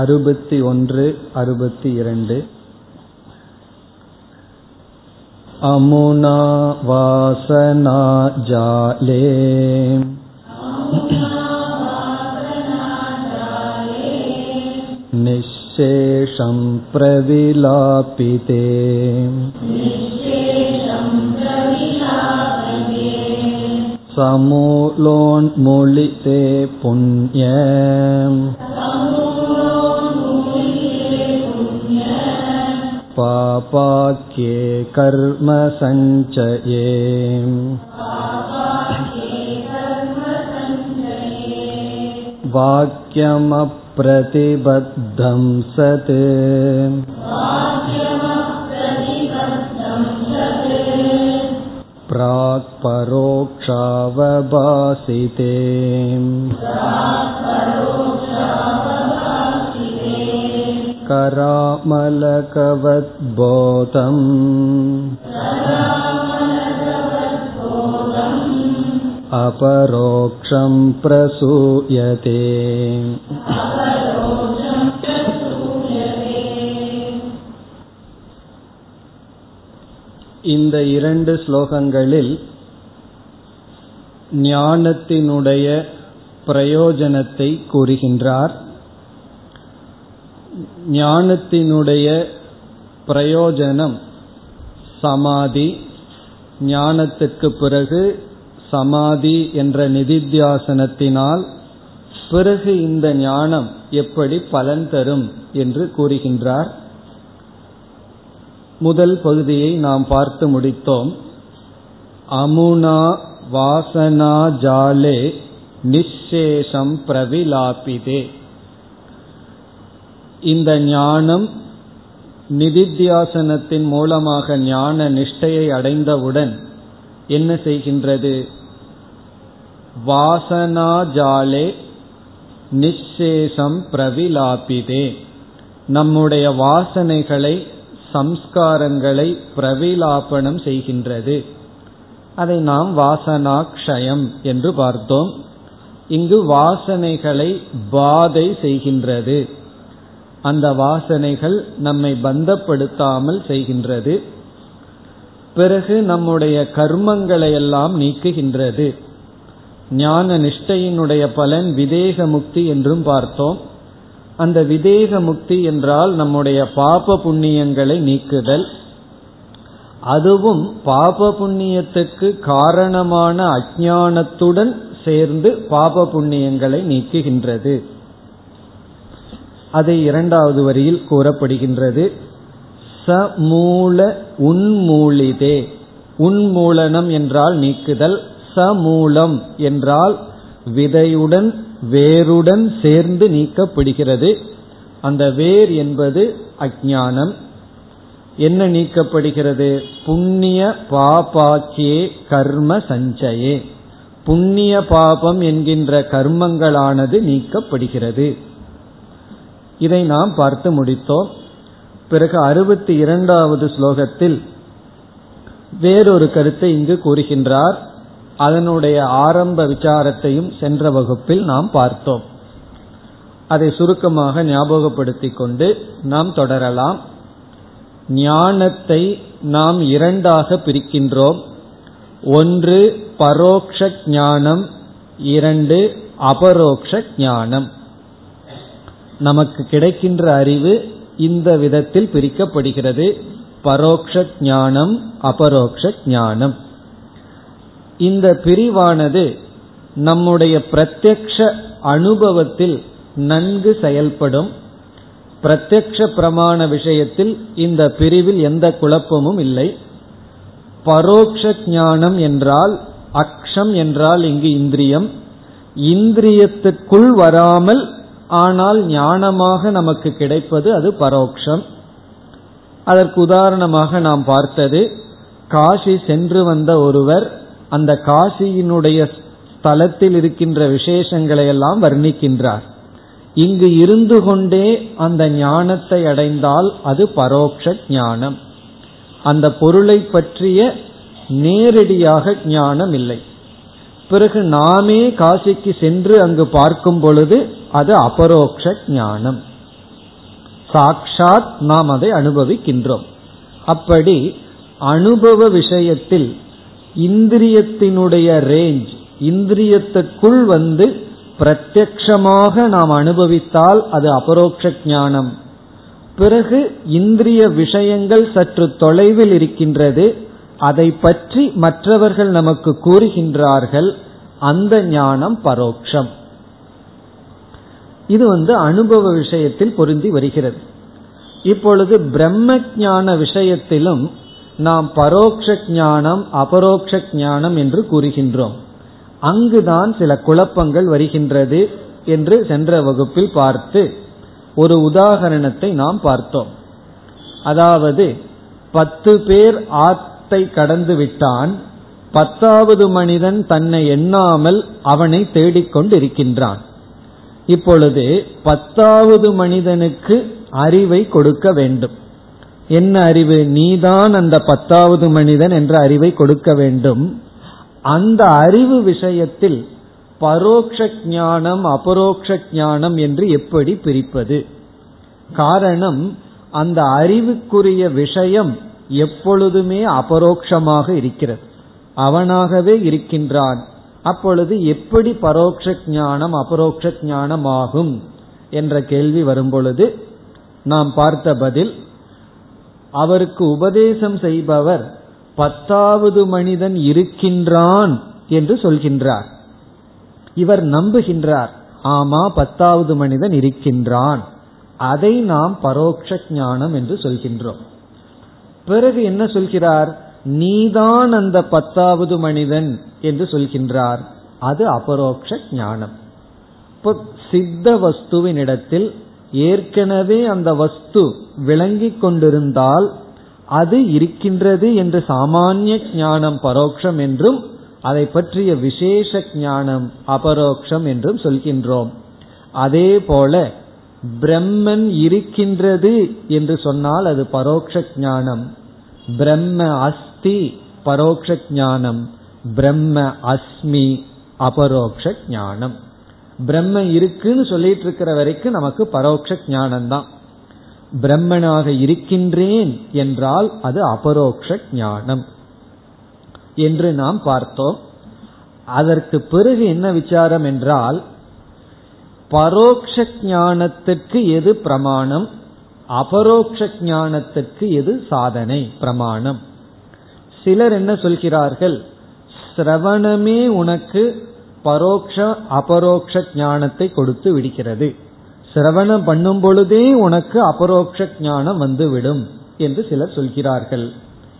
அறுபத்தி ஒன்று அறுபத்தி இரண்டு अमुना वासना जाले निःशेषं प्रविलापिते समूलोन्मूलिते पुण्य पापाख्ये कर्मसञ्चये वाक्यमप्रतिबद्धं सत् प्राक्परोक्षावभासिते करामलकवद्बोधम् अपरोक्षं प्रसूयते இந்த இரண்டு ஸ்லோகங்களில் ஞானத்தினுடைய பிரயோஜனத்தை கூறுகின்றார் ஞானத்தினுடைய பிரயோஜனம் சமாதி. ஞானத்துக்கு பிறகு சமாதி என்ற நிதித்தியாசனத்தினால் பிறகு இந்த ஞானம் எப்படி பலன் தரும் என்று கூறுகின்றார். முதல் பகுதியை நாம் பார்த்து முடித்தோம். அமுனா வாசனா ஜாலே நிச்சேஷம் பிரவிலாபிதே. இந்த ஞானம் நிதித்தியாசனத்தின் மூலமாக ஞான நிஷ்டையை அடைந்தவுடன் என்ன செய்கின்றது? வாசனாஜாலே நிச்சேஷம் பிரவிலாபிதே. நம்முடைய வாசனைகளை சம்ஸ்காரங்களை பிரவிலாபனம் செய்கின்றது. அதை நாம் வாசனாக்ஷயம் என்று பார்த்தோம். இங்கு வாசனைகளை பாதை செய்கின்றது. அந்த வாசனைகள் நம்மை பந்தப்படுத்தாமல் செய்கின்றது. பிறகு நம்முடைய கர்மங்களை எல்லாம் நீக்குகின்றது. ஞான நிஷ்டையினுடைய பலன் விதேக முக்தி என்றும் பார்த்தோம். அந்த விதேக முக்தி என்றால் நம்முடைய பாப புண்ணியங்களை நீக்குதல். அதுவும் பாப புண்ணியத்துக்கு காரணமான அஜானத்துடன் சேர்ந்து பாப புண்ணியங்களை நீக்குகின்றது. அதை இரண்டாவது வரியில் கூறப்படுகின்றது. சமூல உன்மூலிதே உன்மூலனம் என்றால் நீக்குதல். சமூலம் என்றால் விதையுடன் வேருடன் சேர்ந்து நீக்கப்படுகிறது. அந்த வேர் என்பது அஜானம் என்ன நீக்கப்படுகிறது? புண்ணிய பாபாக்கியே கர்ம சஞ்சயே. புண்ணிய பாபம் என்கின்ற கர்மங்களானது நீக்கப்படுகிறது. இதை நாம் பார்த்து முடித்தோம். பிறகு அறுபத்தி இரண்டாவது ஸ்லோகத்தில் வேறொரு கருத்தை இங்கு கூறுகின்றார். அதனுடைய ஆரம்ப விசாரத்தையும் சென்ற வகுப்பில் நாம் பார்த்தோம். அதை சுருக்கமாக ஞாபகப்படுத்திக் கொண்டு நாம் தொடரலாம். ஞானத்தை நாம் இரண்டாக பிரிக்கின்றோம். ஒன்று பரோக்ஷ ஞானம் இரண்டு அபரோக்ஷ ஞானம். நமக்கு கிடைக்கின்ற அறிவு இந்த விதத்தில் பிரிக்கப்படுகிறது. பரோக்ஷ ஞானம் அபரோக்ஷ ஞானம். இந்த பிரிவானது நம்முடைய பிரத்யக்ஷ அனுபவத்தில் நன்கு செயல்படும். பிரத்யக்ஷ பிரமாண விஷயத்தில் இந்த பிரிவில் எந்த குழப்பமும் இல்லை. பரோக்ஷ ஞானம் என்றால் அக்ஷம் என்றால் இங்கு இந்திரியம். இந்திரியத்துக்குள் வராமல் ஆனால் ஞானமாக நமக்கு கிடைப்பது அது பரோக்ஷம். அதற்கு உதாரணமாக நாம் பார்த்தது காசி சென்று வந்த ஒருவர் அந்த காசியினுடைய ஸ்தலத்தில் இருக்கின்ற விசேஷங்களை எல்லாம் வர்ணிக்கின்றார். இங்கு இருந்து கொண்டே அந்த ஞானத்தை அடைந்தால் அது பரோக்ஷ ஞானம். அந்த பொருளை பற்றிய நேரடியாக ஞானம் இல்லை. பிறகு நாமே காசிக்கு சென்று அங்கு பார்க்கும் பொழுது அது அபரோக்ஷ ஞானம். சாக்ஷாத் நாம் அதை அனுபவிக்கின்றோம். அப்படி அனுபவ விஷயத்தில் இந்திரியத்தினுடைய ரேஞ்ச் இந்திரியத்துக்குள் வந்து பிரத்யக்ஷமாக நாம் அனுபவித்தால் அது அபரோக்ஷ ஞானம். பிறகு இந்திரிய விஷயங்கள் சற்று தொலைவில் இருக்கின்றது. அதை பற்றி மற்றவர்கள் நமக்கு கூறுகின்றார்கள். அந்த ஞானம் பரோக்ஷம். இது வந்து அனுபவ விஷயத்தில் பொருந்தி வருகிறது. இப்பொழுது பிரம்ம ஞான விஷயத்திலும் நாம் பரோக்ஷ ஞானம் அபரோக்ஷ ஞானம் என்று கூறுகின்றோம். அங்குதான் சில குழப்பங்கள் வருகின்றது என்று சென்ற வகுப்பில் பார்த்து ஒரு உதாகரணத்தை நாம் பார்த்தோம். அதாவது பத்து பேர் ஆத்தை கடந்து விட்டான் பத்தாவது மனிதன் தன்னை எண்ணாமல் அவனை தேடிக்கொண்டிருக்கின்றான். இப்பொழுது பத்தாவது மனிதனுக்கு அறிவை கொடுக்க வேண்டும். என்ன அறிவு? நீதான் அந்த பத்தாவது மனிதன் என்ற அறிவை கொடுக்க வேண்டும். அந்த அறிவு விஷயத்தில் பரோக்ஷ ஞானம் அபரோக்ஷ ஞானம் என்று எப்படி பிரிப்பது? காரணம் அந்த அறிவுக்குரிய விஷயம் எப்பொழுதுமே அபரோக்ஷமாக இருக்கிறது. அவனாகவே இருக்கின்றான். அப்பொழுது எப்படி பரோட்ச ஞானம் அபரோக்ஷ ஞானம் ஆகும் என்ற கேள்வி வரும்பொழுது நாம் பார்த்த பதில் அவருக்கு உபதேசம் செய்பவர் பத்தாவது மனிதன் இருக்கின்றான் என்று சொல்கின்றார். இவர் நம்புகின்றார் ஆமா பத்தாவது மனிதன் இருக்கின்றான். அதை நாம் பரோட்ச ஞானம் என்று சொல்கின்றோம். பிறகு என்ன சொல்கிறார்? நீதான் அந்த பத்தாவது மனிதன் என்று சொல்கின்றார். அது அபரோக்ஷ ஞானம். இப்போ சித்த வஸ்துவின் இடத்தில் ஏற்கனவே அந்த வஸ்து விளங்கி கொண்டிருந்தால் அது இருக்கின்றது என்று சாமானிய ஞானம் பரோக்ஷம் என்றும் அதை பற்றிய விசேஷ ஞானம் அபரோக்ஷம் என்றும் சொல்கின்றோம். அதே போல பிரம்மன் இருக்கின்றது என்று சொன்னால் அது பரோக்ஷ ஞானம். பிரம்ம அஸ்தி பரோக்ஷ ஞானம் பிரம்ம அஸ்மி அபரோக்ஷ ஞானம் பிரம்ம இருக்குன்னு சொல்லிட்டு இருக்கிற வரைக்கும் நமக்கு பரோட்ச ஞானம் தான் பிரம்மனாக இருக்கின்றேன் என்றால் அது அபரோக்ஷ ஞானம் என்று நாம் பார்த்தோம். அதற்கு பிறகு என்ன விசாரம் என்றால் பரோக்ஷ ஞானத்திற்கு எது பிரமாணம் அபரோக்ஷ ஞானத்திற்கு எது சாதனை பிரமாணம். சிலர் என்ன சொல்கிறார்கள்? சிரவணமே உனக்கு பரோக்ஷ அபரோக்ஷ ஞானத்தை கொடுத்து விடுகிறது. சிரவணம் பண்ணும் பொழுதே உனக்கு அபரோக்ஷ ஞானம் வந்துவிடும் என்று சிலர் சொல்கிறார்கள்.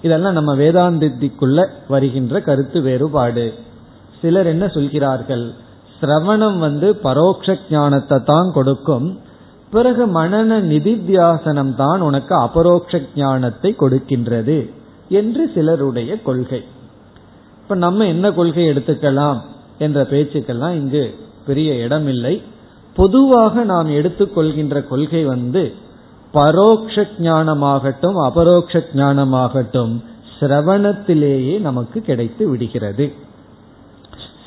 இதெல்லாம் நம்ம வேதாந்திக்குள்ள வருகின்ற கருத்து வேறுபாடு. சிலர் என்ன சொல்கிறார்கள்? சிரவணம் வந்து பரோட்ச ஞானத்தை தான் கொடுக்கும். பிறகு மனன நிதித்தியாசனம் தான் உனக்கு அபரோக்ஷ ஞானத்தை கொடுக்கின்றது. என்று சிலருடைய கொள்கை. இப்ப நம்ம என்ன கொள்கை எடுத்துக்கலாம் என்ற பேச்சுக்கெல்லாம் இங்கு பெரிய இடமில்லை. பொதுவாக நாம் எடுத்துக்கொள்கின்ற கொள்கை வந்து பரோக்ஷ ஞானமாகட்டும் அபரோக்ஷ ஞானமாகட்டும் சிரவணத்திலேயே நமக்கு கிடைத்து விடுகிறது.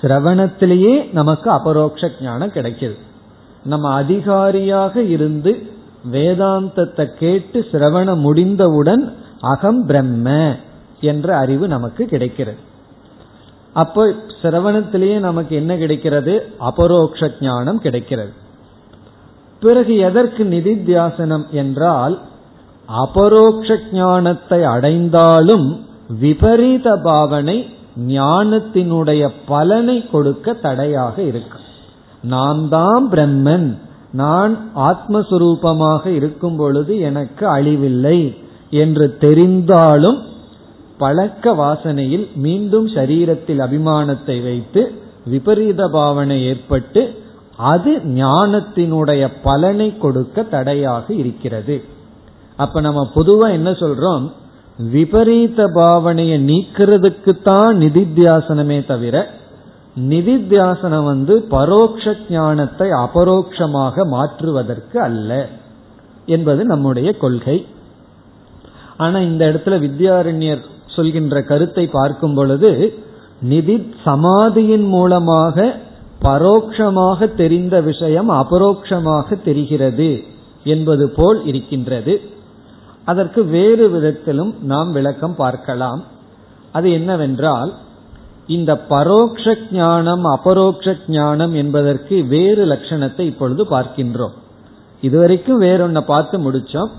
சிரவணத்திலேயே நமக்கு அபரோக்ஷ ஞானம் கிடைக்கிறது. நம்ம அதிகாரியாக இருந்து வேதாந்தத்தை கேட்டு சிரவணம் முடிந்தவுடன் அகம் பிரம்ம என்ற அறிவு நமக்கு கிடைக்கிறது. அப்போ சிரவணத்திலேயே நமக்கு என்ன கிடைக்கிறது? அபரோக்ஷ ஞானம் கிடைக்கிறது. பிறகு எதற்கு நிதித்தியாசனம் என்றால் அபரோக்ஷ ஞானத்தை அடைந்தாலும் விபரீத பாவனை ஞானத்தினுடைய பலனை கொடுக்க தடையாக இருக்கும் நான் தான் பிரம்மன். நான் ஆத்மஸ்வரூபமாக இருக்கும் பொழுது எனக்கு அழிவில்லை. என்று தெரிந்தாலும் பழக்க வாசனையில் மீண்டும் சரீரத்தில் அபிமானத்தை வைத்து விபரீத பாவனை ஏற்பட்டு அது ஞானத்தினுடைய பலனை கொடுக்க தடையாக இருக்கிறது. அப்ப நம்ம பொதுவா என்ன சொல்றோம்? விபரீத பாவனையை நீக்கிறதுக்கு தான் நிதித்தியாசனமே தவிர நிதித்தியாசனம் வந்து பரோட்ச ஞானத்தை அபரோக்ஷமாக மாற்றுவதற்கு அல்ல என்பது நம்முடைய கொள்கை. ஆனா இந்த இடத்துல வித்யாரண்யர் சொல்கின்ற கருத்தை பார்க்கும் பொழுது நிதி சமாதியின் மூலமாக பரோட்சமாக தெரிந்த விஷயம் அபரோக்ஷமாக தெரிகிறது என்பது போல் இருக்கின்றது. அதற்கு வேறு விதத்திலும் நாம் விளக்கம் பார்க்கலாம். அது என்னவென்றால் இந்த பரோக்ஷ ஞானம் அபரோக்ஷ ஞானம் என்பதற்கு வேறு லட்சணத்தை இப்பொழுது பார்க்கின்றோம். இதுவரைக்கும் வேறொன்ன பார்த்து முடிச்சோம்.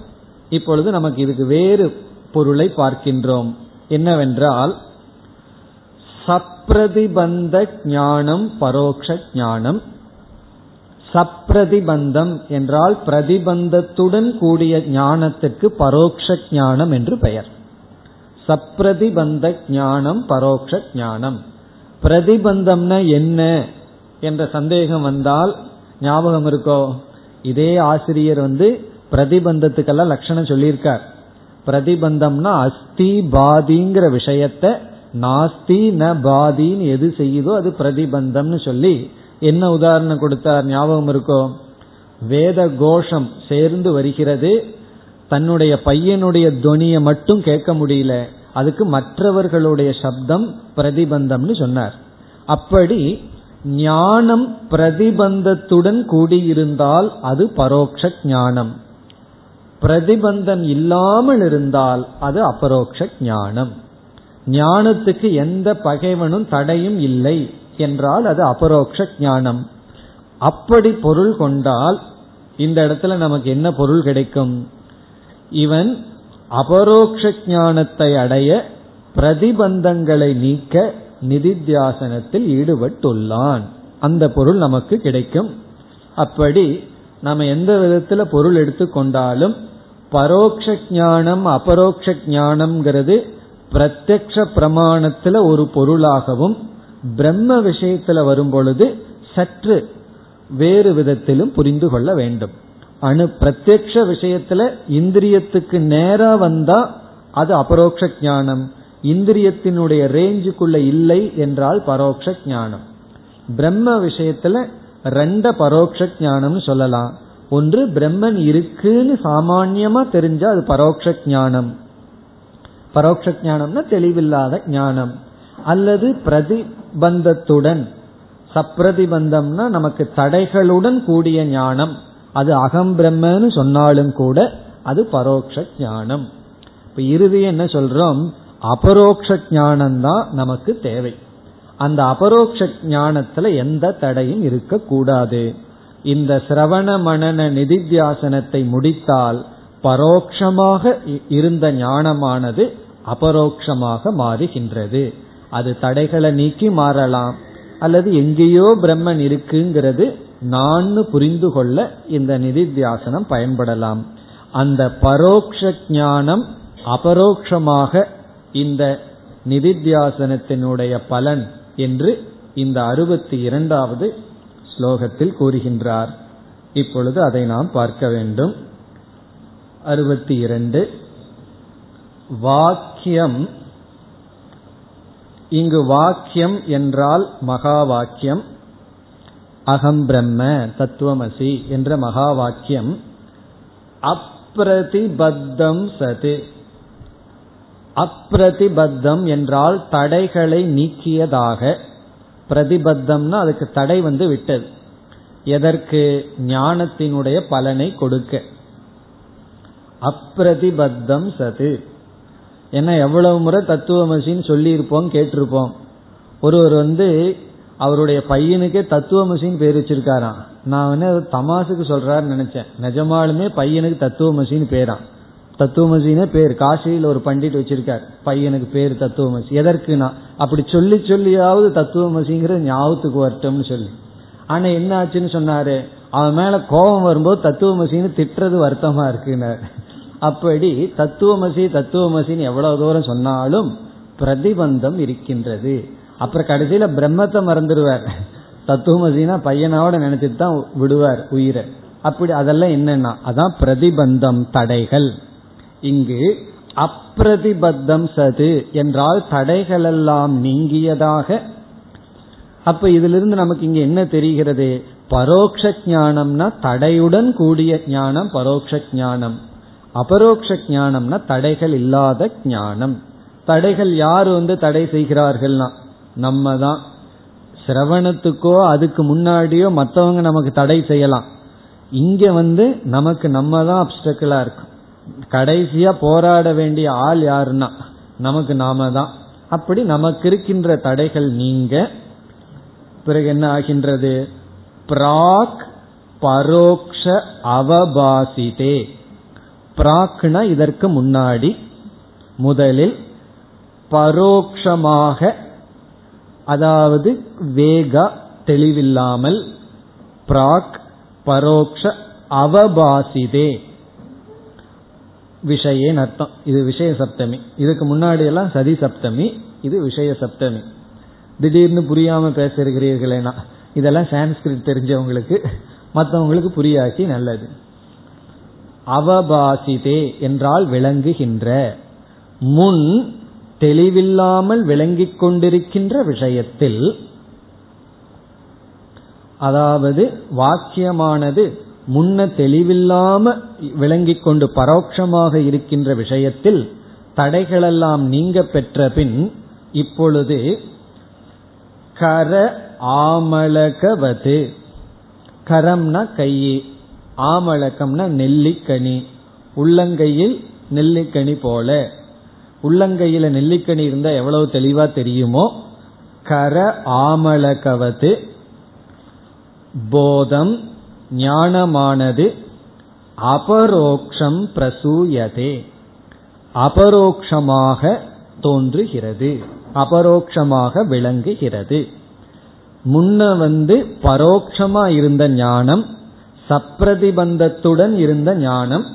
இப்பொழுது நமக்கு இதுக்கு வேறு பொருளை பார்க்கின்றோம். என்னவென்றால் சப்ரதிபந்த ஞானம் பரோக்ஷ ஞானம். சப்ரதிபந்தம் என்றால் பிரதிபந்தத்துடன் கூடிய ஞானத்துக்கு பரோக்ஷ ஞானம் என்று பெயர். சப்ரதிபந்த ஞானம் பரோக்ஷ ஞானம். பிரதிபந்தம்னா என்ன என்ற சந்தேகம் வந்தால் ஞாபகம் இருக்கோ? இதே ஆசிரியர் வந்து பிரதிபந்தத்துக்கெல்லாம் லட்சணம் சொல்லியிருக்கார். பிரதிபந்தம்னா அஸ்தி பாதிங்கிற விஷயத்த நாஸ்தி ந பாதின்னு எது செய்யுதோ அது பிரதிபந்தம்னு சொல்லி என்ன உதாரணம் கொடுத்தார்? ஞாபகம் இருக்கோ? வேத கோஷம் சேர்ந்து வருகிறது. தன்னுடைய பையனுடைய துவனியை மட்டும் கேட்க முடியல. அதுக்கு மற்றவர்களுடைய சப்தம் பிரதிபந்தம்னு சொன்னார். அப்படி ஞானம் பிரதிபந்தத்துடன் கூடியிருந்தால் அது பரோக்ஷ ஞானம். பிரதிபந்தம் இல்லாமல் இருந்தால் அது அபரோக்ஷ ஞானம். ஞானத்துக்கு எந்த பகைவனும் தடையும் இல்லை என்றால் அது அபரோக்ஷ ஞானம். அப்படி பொருள் கொண்டால் இந்த இடத்துல நமக்கு என்ன பொருள் கிடைக்கும்? இவன் அபரோக்ஷ ஞானத்தை அடைய பிரதிபந்தங்களை நீக்க நிதித்தியாசனத்தில் ஈடுபட்டுள்ளான். அந்த பொருள் நமக்கு கிடைக்கும். அப்படி நம்ம எந்த விதத்துல பொருள் எடுத்துக்கொண்டாலும் பரோக்ஷ ஞானம் அபரோக்ஷ ஞானம்ங்கிறது பிரத்யக்ஷ பிரமாணத்துல ஒரு பொருளாகவும் பிரம்ம விஷயத்துல வரும்பொழுது சற்று வேறு விதத்திலும் புரிந்து கொள்ள வேண்டும். அணு பிரத்யக்ஷ விஷயத்துல இந்திரியத்துக்கு நேரா வந்தா அது அபரோக்ஷ ஞானம். இந்திரியத்தினுடைய ரேஞ்சுக்குள்ள இல்லை என்றால் பரோக்ஷ ஞானம். பிரம்ம விஷயத்துல ரெண்ட பரோக்ஷ ஞானம்னு சொல்லலாம். ஒன்று பிரம்மன் இருக்குன்னு சாமான்யமா தெரிஞ்சா அது பரோக்ஷ ஞானம். பரோட்ச ஞானம்னா தெளிவில்லாத ஞானம். அல்லது பிரதிபந்தத்துடன். சப்ரதிபந்தம்னா நமக்கு தடைகளுடன் கூடிய ஞானம். அது அகம் பிரம்மன்னு சொன்னாலும் கூட அது பரோட்ச ஞானம். இப்ப இறுதி என்ன சொல்றோம்? அபரோக்ஷ ஞானம் தான் நமக்கு தேவை. அந்த அபரோக்ஷ ஞானத்துல எந்த தடையும் இருக்கக்கூடாது. இந்த சிரவண மனன நிதித்தியாசனத்தை முடித்தால் பரோக்ஷமாக இருந்த ஞானமானது அபரோக்ஷமாக மாறுகின்றது. அது தடைகளை நீக்கி மாறலாம். அல்லது எங்கேயோ பிரம்மன் இருக்குங்கிறது நான் புரிந்து கொள்ள இந்த நிதித்தியாசனம் பயன்படலாம். அந்த பரோக்ஷ ஞானம் அபரோக்ஷமாக இந்த நிதித்தியாசனத்தினுடைய பலன் என்று இந்த அறுபத்தி இரண்டாவது ஸ்லோகத்தில் கூறுகின்றார். இப்பொழுது அதை நாம் பார்க்க வேண்டும். அறுபத்தி இரண்டு. வாக்கியம். இங்கு வாக்கியம் என்றால் மகா வாக்கியம் அகம் பிரம்ம தத்துவமசி என்ற மகா வாக்கியம் அப்பிரதிபத்தம் சது. அப்பிரதிபத்தம் என்றால் தடைகளை நீக்கியதாக. பிரதிபத்தம்னா அதுக்கு தடை வந்து விட்டது. எதற்கு? ஞானத்தினுடைய பலனை கொடுக்க. அப்பிரதிபத்தம் சது. ஏன்னா எவ்வளவு முறை தத்துவமசின்னு சொல்லியிருப்போம் கேட்டிருப்போம். ஒருவர் வந்து அவருடைய பையனுக்கே தத்துவமசின்னு பேர் வச்சிருக்காராம். நான் வந்து தமாசுக்கு சொல்றாருன்னு நினைச்சேன். நிஜமாலுமே பையனுக்கு தத்துவமசின்னு பேரான் தத்துவமசின்னு பேர். காசியில் ஒரு பண்டிட் வச்சிருக்கார். பையனுக்கு பேர் தத்துவமசி. எதற்குனா? அப்படி சொல்லி சொல்லியாவது தத்துவமசிங்கிறது ஞாபகத்துக்கு வரட்டும்னு சொல்லி. ஆனா என்ன ஆச்சுன்னு சொன்னாரு? அவன் மேல கோபம் வரும்போது தத்துவமசின்னு திட்டுறது வருத்தமா இருக்குனார் அப்படி தத்துவமசி தத்துவமசின்னு எவ்வளவு தூரம் சொன்னாலும் பிரதிபந்தம் இருக்கின்றது. அப்புறம் கடைசியில பிரம்மத்தை மறந்துடுவார். தத்துவமசினா பையனோட நினைச்சிட்டு தான் விடுவார் உயிரை. அப்படி அதெல்லாம் என்னன்னா அதான் பிரதிபந்தம் தடைகள். இங்கு அப்பிரதிபத்தம் சது என்றால் தடைகளெல்லாம் நீங்கியதாக. அப்ப இதிலிருந்து நமக்கு இங்க என்ன தெரிகிறது? பரோக்ஷ ஞானம்னா தடையுடன் கூடிய ஞானம் பரோக்ஷ ஞானம். அபரோக்ஷ ஞானம்னா தடைகள் இல்லாத ஞானம். தடைகள் யார் வந்து தடை செய்கிறார்கள்னா? நம்ம தான் சிரவணத்துக்கோ அதுக்கு முன்னாடியோ மற்றவங்க நமக்கு தடை செய்யலாம். இங்க வந்து நமக்கு நம்ம தான் அப்டக்கிளா இருக்கும். கடைசியா போராட வேண்டிய ஆள் யாருன்னா நமக்கு நாம தான். அப்படி நமக்கு இருக்கின்ற தடைகள் நீங்க பிறகு என்ன ஆகின்றது? பிராக் பரோக்ஷ அவபாசிதே. பிராக்னா இதற்கு முன்னாடி முதலில் பரோக்ஷமாக அதாவது வேக தெளிவில்லாமல் பிராக் பரோக்ஷ அவபாசிதே. விஷயேன் அர்த்தம். இது விஷய சப்தமி. இதுக்கு முன்னாடி எல்லாம் சதி சப்தமி இது விஷய சப்தமி. திடீர்னு புரியாம பேசுகிறீர்களேனா இதெல்லாம் சான்ஸ்கிரிட் தெரிஞ்சவங்களுக்கு மற்றவங்களுக்கு புரியாக்கி நல்லது. அவபாசிதே என்றால் விளங்குகின்ற முன் தெளிவில்லாமல் விளங்கிக் கொண்டிருக்கின்ற விஷயத்தில் அதாவது வாக்கியமானது முன்ன தெளிவில்லாம விளங்கிக் கொண்டு பரோட்சமாக இருக்கின்ற விஷயத்தில் தடைகளெல்லாம் நீங்க பெற்ற பின் இப்பொழுது கர ஆமலகவது. கரம்னா கையே ஆமலகம்னா நெல்லிக்கனி உள்ளங்கையில் நெல்லிக்கனி போல. உள்ளங்கையில நெல்லிக்கனி இருந்தா எவ்வளவு தெளிவா தெரியுமோ? கர ஆமலகவது. போதம் ஞானமானது அபரோக்ஷம் பிரசூயதே. அபரோக்ஷமாக தோன்றுகிறது. அபரோக்ஷமாக விளங்குகிறது. முன்ன வந்து பரோட்சமா இருந்த ஞானம் சப்ரதிபந்தத்துடன் இருந்த ஞானம்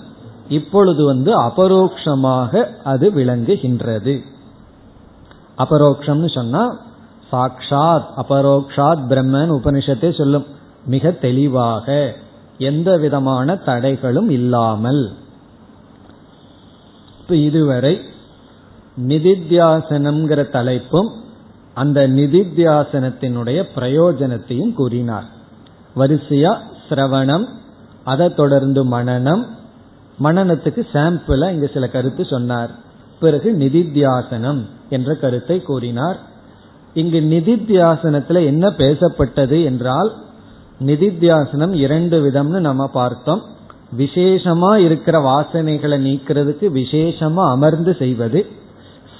இப்பொழுது வந்து அபரோக்ஷமாக அது விளங்குகின்றது. அபரோக்ஷம்னு சொன்னா சாக்ஷாத் அபரோக்ஷாத் பிரம்மன் உபனிஷத்தை சொல்லும். மிக தெளிவாக எந்த விதமான தடைகளும் இல்லாமல். இதுவரை நிதித்தியாசனம்ங்கிற தலைப்பும் அந்த நிதித்தியாசனத்தினுடைய பிரயோஜனத்தையும் கூறினார். வரிசையா சிரவணம் அதை தொடர்ந்து மனநம் மனநத்துக்கு சாம்பிளா இங்க சில கருத்து சொன்னார். பிறகு நிதித்தியாசனம் என்ற கருத்தை கூறினார். இங்கு நிதித்தியாசனத்துல என்ன பேசப்பட்டது என்றால் நிதித்தியாசனம் இரண்டு விதம்னு நம்ம பார்த்தோம். விசேஷமா இருக்கிற வாசனைகளை நீக்கிறதுக்கு விசேஷமா அமர்ந்து செய்வது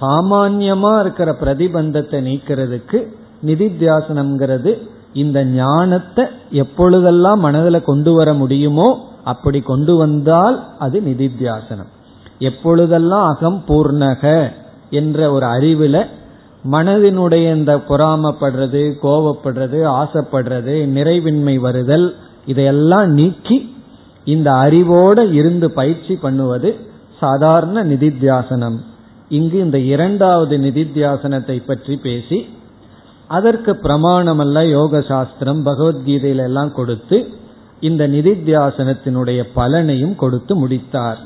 சாமான்யமா இருக்கிற பிரதிபந்தத்தை நீக்கிறதுக்கு நிதித்தியாசனம்ங்கிறது இந்த ஞானத்தை எப்பொழுதெல்லாம் மனதில் கொண்டு வர முடியுமோ அப்படி கொண்டு வந்தால் அது நிதித்தியாசனம். எப்பொழுதெல்லாம் அகம் பூர்ணக என்ற ஒரு அறிவில் மனதினுடைய இந்த பொறாமப்படுறது கோவப்படுறது ஆசைப்படுறது நிறைவின்மை வருதல் இதையெல்லாம் நீக்கி இந்த அறிவோட இருந்து பயிற்சி பண்ணுவது சாதாரண நிதித்தியாசனம். இங்கு இந்த இரண்டாவது நிதித்தியாசனத்தை பற்றி பேசி அதற்கு பிரமாணமல்ல யோக சாஸ்திரம் பகவத்கீதையில எல்லாம் கொடுத்து இந்த நிதித்தியாசனத்தினுடைய பலனையும் கொடுத்து முடித்தார்.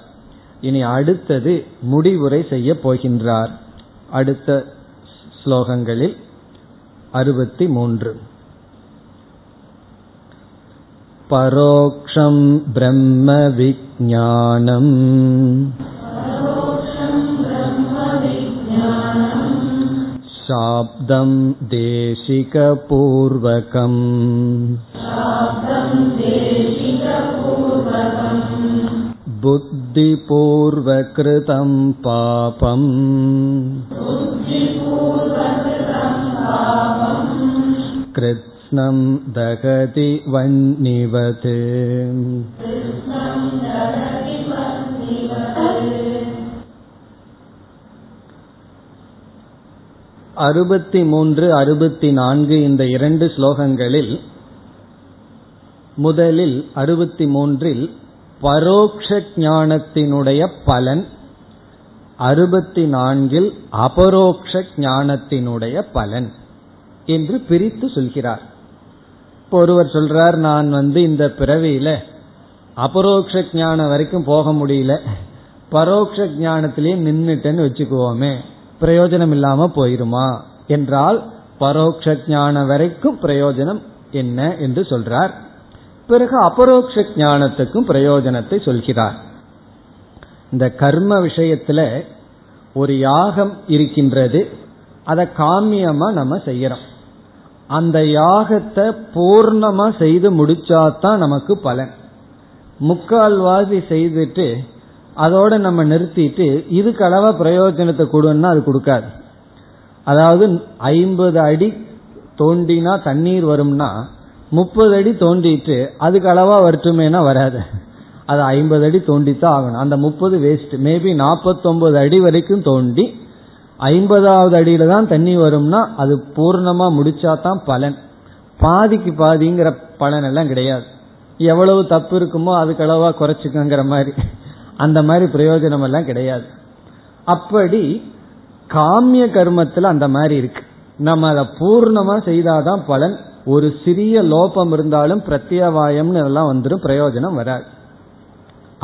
இனி அடுத்தது முடிவுரை செய்ய போகின்றார். அடுத்த ஸ்லோகங்களில் அறுபத்தி மூன்று பரோக்ஷம் பிரம்ம விஜானம் शाब्दं देशिकपूर्वकम् बुद्धिपूर्वकृतं पापम् कृत्स्नं दगति वह्निवत् அறுபத்தி மூன்று அறுபத்தி நான்கு இந்த இரண்டு ஸ்லோகங்களில் முதலில் அறுபத்தி மூன்றில் பரோக்ஷ ஞானத்தினுடைய பலன் அறுபத்தி நான்கில் அபரோக்ஷ ஞானத்தினுடைய பலன் என்று பிரித்து சொல்கிறார். இப்போ ஒருவர் சொல்றார் நான் வந்து இந்த பிறவியில அபரோக்ஷ ஞானம் வரைக்கும் போக முடியல. பரோக்ஷ ஞானத்திலேயே நின்றுட்டேன்னு வச்சுக்குவோமே பிரயோஜனம் இல்லாம போயிருமா? என்றால் பரோட்ச ஞானம் வரைக்கும் பிரயோஜனம் என்ன என்று சொல்றார். பிறகு அபரோக்ஷ ஞானத்துக்கும் பிரயோஜனத்தை சொல்கிறார். இந்த கர்ம விஷயத்துல ஒரு யாகம் இருக்கின்றது அதை காமியமா நம்ம செய்யறோம். அந்த யாகத்தை பூர்ணமா செய்து முடிச்சாதான் நமக்கு பலன். முக்கால்வாசி செய்துட்டு அதோட நம்ம நிறுத்திட்டு இதுக்கு அளவா பிரயோஜனத்தை கொடுன்னா அது கொடுக்காது. அதாவது ஐம்பது அடி தோண்டினா தண்ணீர் வரும்னா முப்பது அடி தோண்டிட்டு அதுக்கு அளவா வரட்டுமேனா வராது. அது ஐம்பது அடி தோண்டித்தான் ஆகணும். அந்த முப்பது வேஸ்ட் மேபி நாற்பத்தொன்பது அடி வரைக்கும் தோண்டி ஐம்பதாவது அடியில தான் தண்ணி வரும்னா அது பூர்ணமா முடிச்சா தான் பலன். பாதிக்கு பாதிங்கிற பலன் எல்லாம் கிடையாது. எவ்வளவு தப்பு இருக்குமோ அதுக்கு அளவா குறைச்சிக்கங்கிற மாதிரி. அந்த மாதிரி பிரயோஜனம் எல்லாம் கிடையாது. அப்படி காமிய கர்மத்துல அந்த மாதிரி இருக்கு. நம்ம அதை பூர்ணமா செய்தாதான் பலன். ஒரு சிறிய லோபம் இருந்தாலும் பிரத்யவாயம்னு எல்லாம் வந்துடும் பிரயோஜனம் வராது.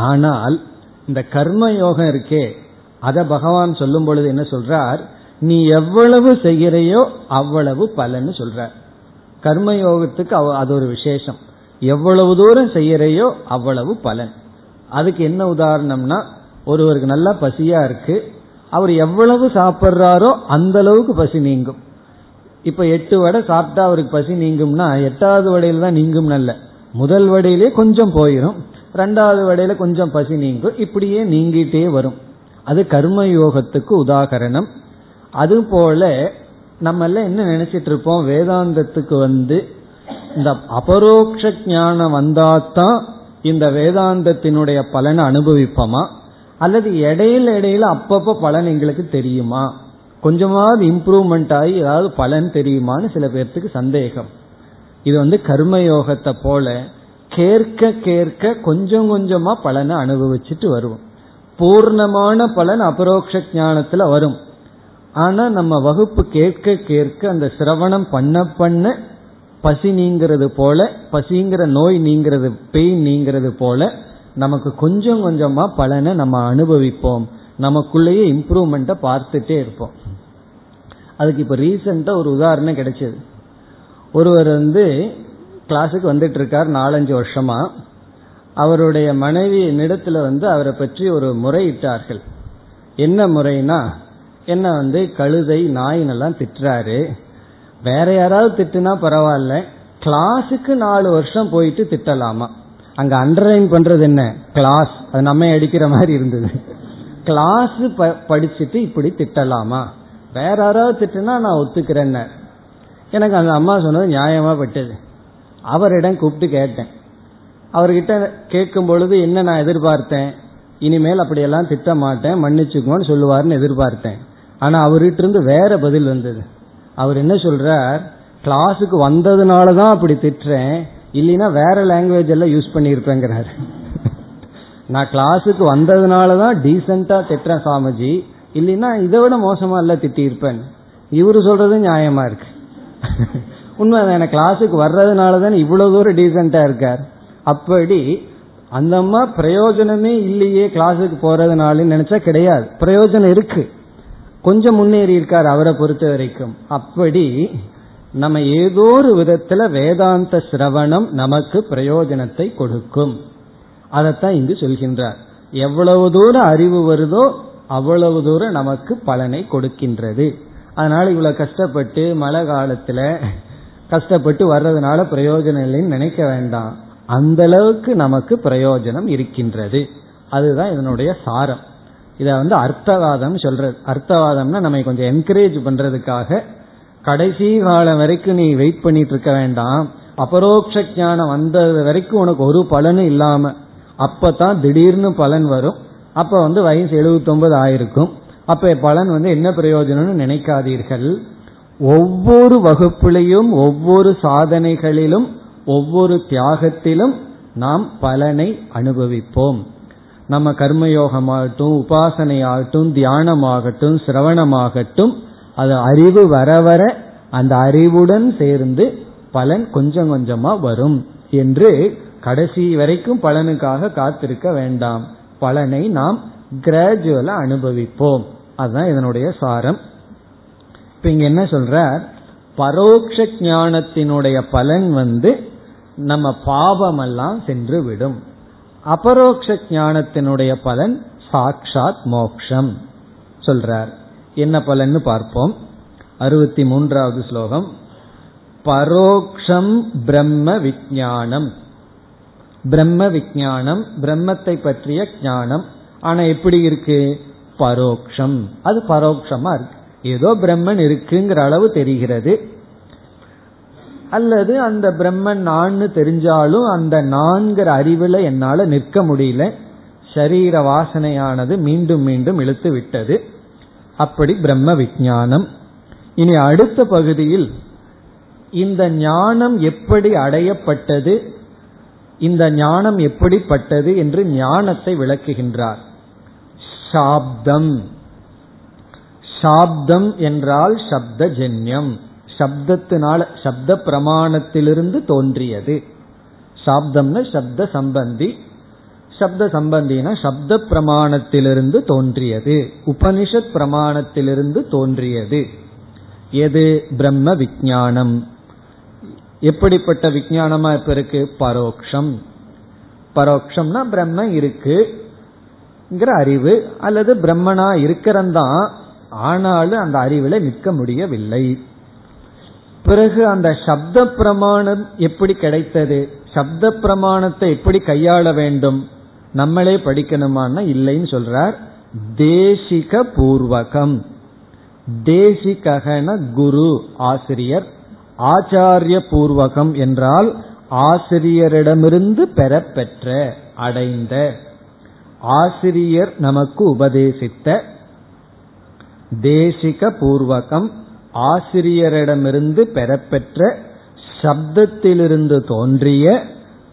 ஆனால் இந்த கர்ம யோகம் இருக்கே அத பகவான் சொல்லும் பொழுது என்ன சொல்றார்? நீ எவ்வளவு செய்கிறையோ அவ்வளவு பலன்னு சொல்றார். கர்ம யோகத்துக்கு அது ஒரு விசேஷம். எவ்வளவு தூரம் செய்கிறையோ அவ்வளவு பலன். அதுக்கு என்ன உதாரணம்னா ஒருவருக்கு நல்லா பசியா இருக்கு அவர் எவ்வளவு சாப்பிட்றாரோ அந்த அளவுக்கு பசி நீங்கும். இப்ப எட்டு வடை சாப்பிட்டா அவருக்கு பசி நீங்கும்னா எட்டாவது வடையில தான் நீங்கும் நல்ல. முதல் வடையிலே கொஞ்சம் போயிடும் ரெண்டாவது வடையில கொஞ்சம் பசி நீங்கும். இப்படியே நீங்கிட்டே வரும். அது கர்ம யோகத்துக்கு உதாகரணம். அது போல நம்ம எல்லாம் என்ன நினைச்சிட்டு இருப்போம்? வேதாந்தத்துக்கு வந்து இந்த அபரோக்ஷ ஞானம் வந்தாதான் இந்த வேதாந்தத்தினுடைய பலனை அனுபவிப்போமா? அல்லது இடையில இடையில அப்பப்ப பலன் எங்களுக்கு தெரியுமா? கொஞ்சமாவது இம்ப்ரூவ்மெண்ட் ஆகி ஏதாவது பலன் தெரியுமான்னு சில பேர்த்துக்கு சந்தேகம். இது வந்து கர்மயோகத்தை போல கேட்க கேட்க கொஞ்சம் கொஞ்சமா பலனை அனுபவிச்சுட்டு வருவோம். பூர்ணமான பலன் அபரோக்ஷ ஞானத்துல வரும். ஆனா நம்ம வகுப்பு கேட்க கேட்க அந்த சிரவணம் பண்ண பண்ண பசி நீங்கிறது போல பசிங்கிற நோய் நீங்கிறது பெயின் நீங்கிறது போல நமக்கு கொஞ்சம் கொஞ்சமா பலனை நம்ம அனுபவிப்போம். நமக்குள்ளேயே இம்ப்ரூவ்மெண்ட்டை பார்த்துட்டே இருப்போம். அதுக்கு இப்போ ரீசெண்டாக ஒரு உதாரணம் கிடைச்சது. ஒருவர் வந்து கிளாஸுக்கு வந்துட்டு இருக்கார் நாலஞ்சு வருஷமா. அவருடைய மனைவி நிடத்துல வந்து அவரை பற்றி ஒரு முறையிட்டார்கள். என்ன முறைனா என்ன வந்து கழுதை நாயினெல்லாம் திட்டுறாரு. வேற யாராவது திட்டுனா பரவாயில்ல. கிளாஸுக்கு நாலு வருஷம் போயிட்டு திட்டலாமா? அங்க அண்டர்லைன் பண்றது என்ன? கிளாஸ் அது நம்ம அடிக்கிற மாதிரி இருந்தது. கிளாஸ் படிச்சுட்டு இப்படி திட்டலாமா? வேற யாராவது திட்டுனா நான் ஒத்துக்கிறேன் எனக்கு அந்த அம்மா சொன்னது நியாயமா பட்டது. அவரிடம் கூப்பிட்டு கேட்டேன். அவர்கிட்ட கேட்கும் பொழுது என்ன நான் எதிர்பார்த்தேன்? இனிமேல் அப்படியெல்லாம் திட்ட மாட்டேன் மன்னிச்சுக்கோன்னு சொல்லுவார்னு எதிர்பார்த்தேன். ஆனா அவர்கிட்ட இருந்து வேற பதில் வந்தது. அவர் என்ன சொல்றார்? கிளாஸுக்கு வந்ததுனால தான் அப்படி திட்டுறேன். இல்லைன்னா வேற லாங்குவேஜ் எல்லாம் யூஸ் பண்ணியிருப்பேங்கிறார். நான் கிளாஸுக்கு வந்ததுனால தான் டீசெண்டா திட்டுறேன் சாமிஜி. இல்லைன்னா இதை விட மோசமா இல்ல திட்டியிருப்பேன். இவரு சொல்றது நியாயமா இருக்கு. உண்மை கிளாஸுக்கு வர்றதுனால தானே இவ்வளவு தூரம் டீசெண்டா இருக்கார். அப்படி அந்த அம்மா பிரயோஜனமே இல்லையே கிளாஸுக்கு போறதுனால நினைச்சா கிடையாது. பிரயோஜனம் இருக்கு. கொஞ்சம் முன்னேறி இருக்கார் அவரை பொறுத்த வரைக்கும். அப்படி நம்ம ஏதோ ஒரு விதத்துல வேதாந்த சிரவணம் நமக்கு பிரயோஜனத்தை கொடுக்கும். அதைத்தான் இங்கு சொல்கின்றார். எவ்வளவு தூரம் அறிவு வருதோ அவ்வளவு தூரம் நமக்கு பலனை கொடுக்கின்றது. அதனால இவ்வளவு கஷ்டப்பட்டு மழை காலத்துல கஷ்டப்பட்டு வர்றதுனால பிரயோஜனம் இல்லைன்னு நினைக்க வேண்டாம். அந்த அளவுக்கு நமக்கு பிரயோஜனம் இருக்கின்றது. அதுதான் இதனுடைய சாரம். இத வந்து அர்த்தவாதம் சொல்றது. அர்த்தவாதம்னா நம்ம கொஞ்சம் என்கரேஜ் பண்றதுக்காக கடைசி காலம் வரைக்கும் நீ வெயிட் பண்ணிட்டு இருக்க வேண்டாம். அபரோக்ஷ ஞானம் வந்தது வரைக்கும் உனக்கு ஒரு பலனும் இல்லாம அப்பதான் திடீர்னு பலன் வரும். அப்ப வந்து வயசு எழுபத்தி ஒன்பது ஆயிருக்கும். அப்ப பலன் வந்து என்ன பிரயோஜனம்னு நினைக்காதீர்கள். ஒவ்வொரு வகுப்பிலையும் ஒவ்வொரு சாதனைகளிலும் ஒவ்வொரு தியாகத்திலும் நாம் பலனை அனுபவிப்போம். நம்ம கர்மயோகமாகட்டும் உபாசனையாகட்டும் தியானமாகட்டும் சிரவணமாகட்டும் அது அறிவு வர வர அந்த அறிவுடன் சேர்ந்து பலன் கொஞ்சம் கொஞ்சமா வரும் என்று கடைசி வரைக்கும் பலனுக்காக காத்திருக்க வேண்டாம். பலனை நாம் கிராஜுவலா அனுபவிப்போம். அதுதான் இதனுடைய சாரம். இப்ப இங்க என்ன சொல்ற பரோட்ச ஞானத்தினுடைய பலன் வந்து நம்ம பாவமெல்லாம் சென்று விடும் அபரோக்ஷ ஞானத்தினுடைய பலன் சாக்ஷாத் மோக்ஷம் சொல்றார். என்ன பலன்னு பார்ப்போம். அறுபத்தி மூன்றாவது ஸ்லோகம். பரோக்ஷம் பிரம்ம விஜானம் பிரம்ம விஜானம் பிரம்மத்தை பற்றிய ஞானம். ஆனா எப்படி இருக்கு? பரோக்ஷம். அது பரோக்ஷமா இருக்கு. ஏதோ பிரம்மன் இருக்குங்கிற அளவு தெரிகிறது. அல்லது அந்த பிரம்மன் நான் தெரிஞ்சாலும் அந்த நான்கிற அறிவுல என்னால நிற்க முடியல. சரீர வாசனையானது மீண்டும் மீண்டும் இழுத்து விட்டது. அப்படி பிரம்ம விஜானம் இனி அடுத்த பகுதியில் இந்த ஞானம் எப்படி அடையப்பட்டது? இந்த ஞானம் எப்படிப்பட்டது என்று ஞானத்தை விளக்குகின்றார். சாப்தம் சாப்தம் என்றால் சப்த ஜென்யம் சப்தத்தினால சப்த பிரமாணத்திலிருந்து தோன்றியது. சாப்தம்னு சப்த சம்பந்தி. சப்த சம்பந்தினா சப்த பிரமாணத்திலிருந்து தோன்றியது. உபனிஷத் பிரமாணத்திலிருந்து தோன்றியது. எது? பிரம்ம விஜானம் எப்படிப்பட்ட விஜயானமா இப்ப இருக்கு? பரோக்ஷம். பரோக்ஷம்னா பிரம்ம இருக்குங்கிற அறிவு அல்லது பிரம்மனா இருக்கிறந்தான் ஆனாலும் அந்த அறிவுல நிற்க முடியவில்லை. பிறகு அந்த சப்த பிரமாணம் எப்படி கிடைத்தது? சப்த பிரமாணத்தை எப்படி கையாள வேண்டும்? நம்மளே படிக்கணுமான்னா இல்லைன்னு சொல்றார். தேசிக பூர்வகம் தேசிகன குரு ஆசிரியர் ஆச்சாரிய பூர்வகம் என்றால் ஆசிரியரிடமிருந்து பெறப்பெற்ற அடைந்த. ஆசிரியர் நமக்கு உபதேசித்த தேசிக பூர்வகம் ஆசிரியரிடமிருந்து பெறப்பெற்ற சப்தத்திலிருந்து தோன்றிய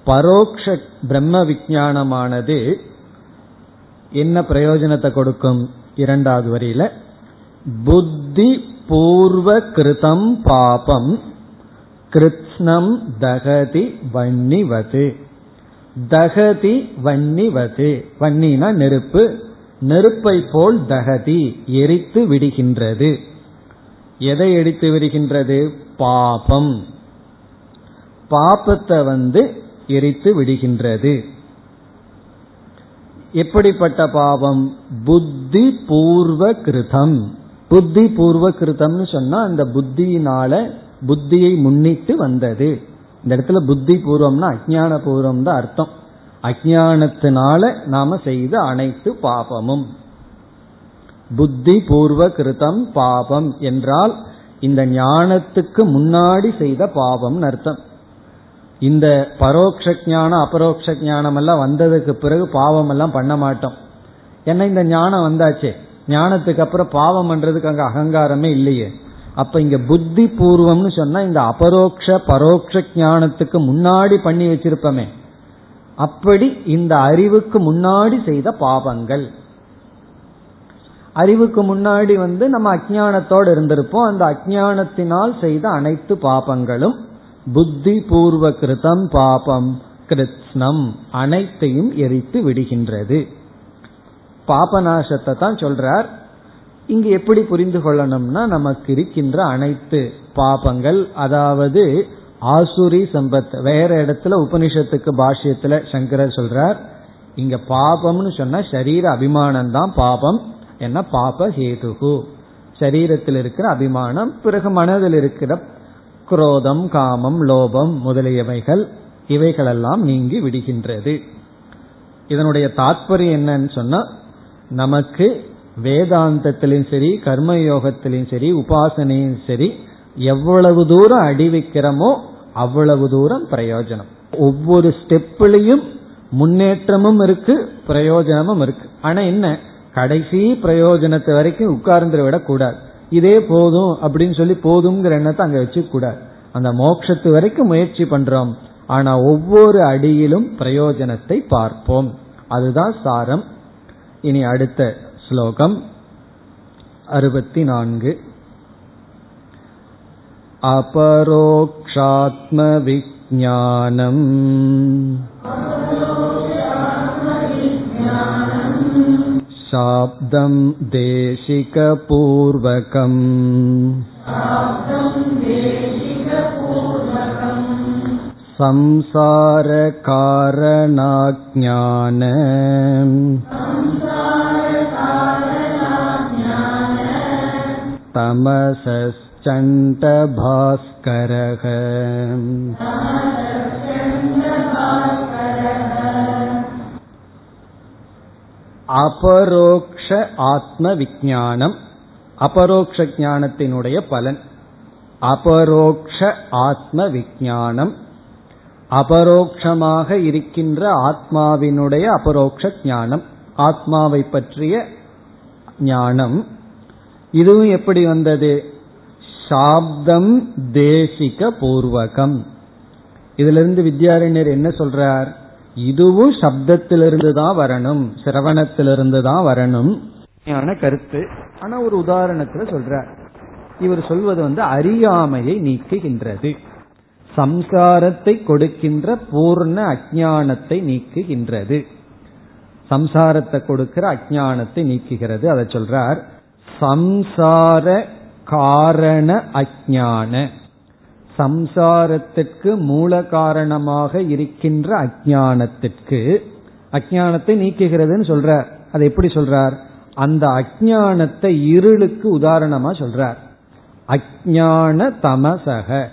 பரோக்ஷ பிரம்ம விஜானமானது என்ன பிரயோஜனத்தை கொடுக்கும்? இரண்டாவது வரியில புத்தி பூர்வ கிருதம் பாபம் கிருத்னம் தகதி வன்னிவது. தகதி வன்னிவது. வன்னினா நெருப்பு. நெருப்பை போல் தகதி எரித்து விடுகின்றது. எதை எரித்து விடுகின்றது? பாபம். பாபத்தை வந்து எரித்து விடுகின்றது. எப்படிப்பட்ட பாவம் புத்தி பூர்வ கிருதம் புத்தி பூர்வ கிருதம்னு சொன்னா அந்த புத்தியினால புத்தியை முன்னிட்டு வந்தது. இந்த இடத்துல புத்தி பூர்வம்னா அஜான பூர்வம் தான் அர்த்தம். அஜானத்தினால நாம செய்த அனைத்து பாபமும். புத்தி பூர்வ கிருதம் பாபம் என்றால் இந்த ஞானத்துக்கு முன்னாடி செய்த பாபம் அர்த்தம். இந்த பரோட்ச ஞானம் அபரோக்ஷ ஞானம் எல்லாம் வந்ததுக்கு பிறகு பாவம் எல்லாம் பண்ண மாட்டோம். ஏன்னா இந்த ஞானம் வந்தாச்சே. ஞானத்துக்கு அப்புறம் பாவம் பண்றதுக்கு அங்க அகங்காரமே இல்லையே. அப்ப இங்க புத்தி பூர்வம்னு சொன்னா இந்த அபரோக்ஷ பரோக்ஷ ஞானத்துக்கு முன்னாடி பண்ணி வச்சிருப்போமே. அப்படி இந்த அறிவுக்கு முன்னாடி செய்த பாவங்கள். அறிவுக்கு முன்னாடி வந்து நம்ம அஜானத்தோடு இருந்திருப்போம். அந்த அஜானத்தினால் செய்த அனைத்து பாபங்களும் புத்தி பூர்வ கிருதம் பாபம் கிருத்னம் அனைத்தையும் எரித்து விடுகின்றது. பாபநாசத்தை தான் சொல்றார். இங்கு எப்படி புரிந்து கொள்ளணும்னா நமக்கு இருக்கின்ற அனைத்து பாபங்கள் அதாவது ஆசுரி சம்பத் வேற இடத்துல உபனிஷத்துக்கு பாஷ்யத்துல சங்கரர் சொல்றார் இங்க பாபம்னு சொன்னா சரீர அபிமானம் தான் பாபம் என்ன பாப ஹேதுகு. சரீரத்தில் இருக்கிற அபிமானம் பிறகு மனதில் இருக்கிற குரோதம் காமம் லோபம் முதலியவைகள் இவைகளெல்லாம் நீங்கி விடுகின்றது. இதனுடைய தாற்பயம் என்னன்னு சொன்னா நமக்கு வேதாந்தத்திலும் சரி கர்மயோகத்திலும் சரி உபாசனையும் சரி எவ்வளவு தூரம் அடிவிக்கிறோமோ அவ்வளவு தூரம் பிரயோஜனம். ஒவ்வொரு ஸ்டெப்லையும் முன்னேற்றமும் இருக்கு பிரயோஜனமும் இருக்கு. ஆனா என்ன? கடைசி பிரயோஜனத்தை வரைக்கும் உட்கார்ந்து விடக்கூடாது. இதே போதும் அப்படின்னு சொல்லி போதுங்கிற எண்ணத்தை அங்க வச்சு கூடாது அந்த மோட்சத்து வரைக்கும் முயற்சி பண்றோம். ஆனா ஒவ்வொரு அடியிலும் பிரயோஜனத்தை பார்ப்போம். அதுதான் சாரம். இனி அடுத்த ஸ்லோகம் அறுபத்தி நான்கு अपरोक्षात्मविज्ञानम् शाब्दं देशिकपूर्वकम् संसारकारणाज्ञान तमसश्चण्डभास्करः அபரோக்ஷ ஆத்ம விஜானம் அபரோக்ஷ ஞானத்தினுடைய பலன். அபரோக்ஷ ஆத்ம விஜானம் அபரோக்ஷமாக இருக்கின்ற ஆத்மாவினுடைய அபரோக்ஷ ஞானம். ஆத்மாவை பற்றிய ஞானம். இதுவும் எப்படி வந்தது? சாப்தம் தேசிக பூர்வகம். இதுல இருந்து வித்யாரண்யர் என்ன சொல்றார்? இதுவும் சப்தத்திலிருந்து தான் வரணும் சிரவணத்திலிருந்து தான் வரணும். கருத்து. ஆனா ஒரு உதாரணத்துல சொல்றார். இவர் சொல்வது வந்து அறியாமையை நீக்குகின்றது. சம்சாரத்தை கொடுக்கின்ற பூர்ண அஜானத்தை நீக்குகின்றது. சம்சாரத்தை கொடுக்கிற அஜானத்தை நீக்குகிறது. அதை சொல்றார் சம்சார காரண அஜான சம்சாரத்திற்கு மூல காரணமாக இருக்கின்ற அஜானத்திற்கு அஜானத்தை நீக்குகிறதுன்னு சொல்றார். அதை எப்படி சொல்றார்? அந்த அஜானத்தை இருளுக்கு உதாரணமா சொல்றார். அஜான தமசக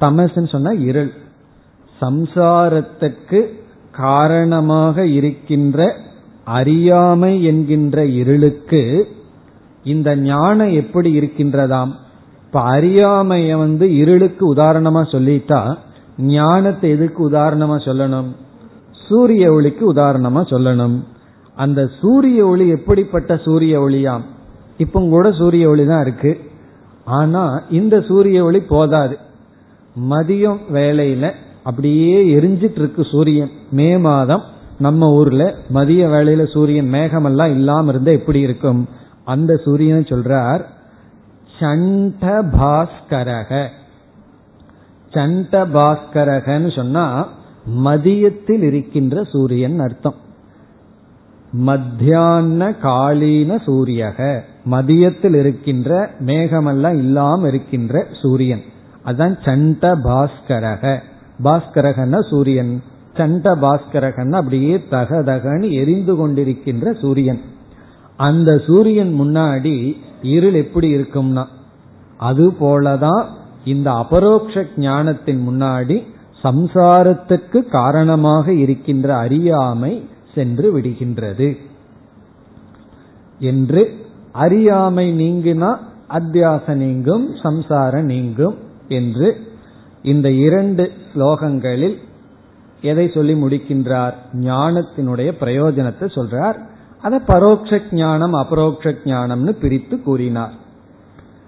தமசுன்னு சொன்னா இருள். சம்சாரத்துக்கு காரணமாக இருக்கின்ற அறியாமை என்கின்ற இருளுக்கு இந்த ஞானம் எப்படி இருக்கின்றதாம்? இப்ப அறியாமைய வந்து இருளுக்கு உதாரணமா சொல்லிட்டா ஞானத்தை எதுக்கு உதாரணமா சொல்லணும்? சூரிய ஒளிக்கு உதாரணமா சொல்லணும். அந்த சூரிய ஒளி எப்படிப்பட்ட சூரிய ஒளியாம்? இப்ப கூட சூரிய ஒளி தான் இருக்கு. ஆனா இந்த சூரிய ஒளி போதாது. மதியம் வேலையில அப்படியே எரிஞ்சிட்டு இருக்கு சூரியன். மே மாதம் நம்ம ஊர்ல மதிய வேலையில சூரியன் மேகமெல்லாம் இல்லாம இருந்தா எப்படி இருக்கும்? அந்த சூரியன் சொல்றார் சண்ட பாஸ்கரக சண்ட பாஸ்கரகன்னு சொன்னா மதியத்தில் இருக்கின்ற சூரியன் அர்த்தம். மத்தியான காலீன சூரியக. மதியத்தில் இருக்கின்ற மேகமெல்லாம் இல்லாம இருக்கின்ற சூரியன். அதான் சண்ட பாஸ்கரக பாஸ்கரகன்னா சூரியன். சண்ட பாஸ்கரகன்னா அப்படியே தகதகன்னு எரிந்து கொண்டிருக்கின்ற சூரியன். அந்த சூரியன் முன்னாடி இருள் எப்படி இருக்கும்னா அது போலதான் இந்த அபரோக்ஷ ஞானத்தின் முன்னாடி சம்சாரத்துக்கு காரணமாக இருக்கின்ற அறியாமை சென்று விடுகின்றது. என்று அறியாமை நீங்கினா அத்தியாச நீங்கும் சம்சாரம் நீங்கும். என்று இந்த இரண்டு ஸ்லோகங்களில் எதை சொல்லி முடிக்கின்றார்? ஞானத்தினுடைய பிரயோஜனத்தை சொல்றார். அதை பரோட்ச ஞானம் அபரோக்ஷ ஞானம்னு பிரித்து கூறினார்.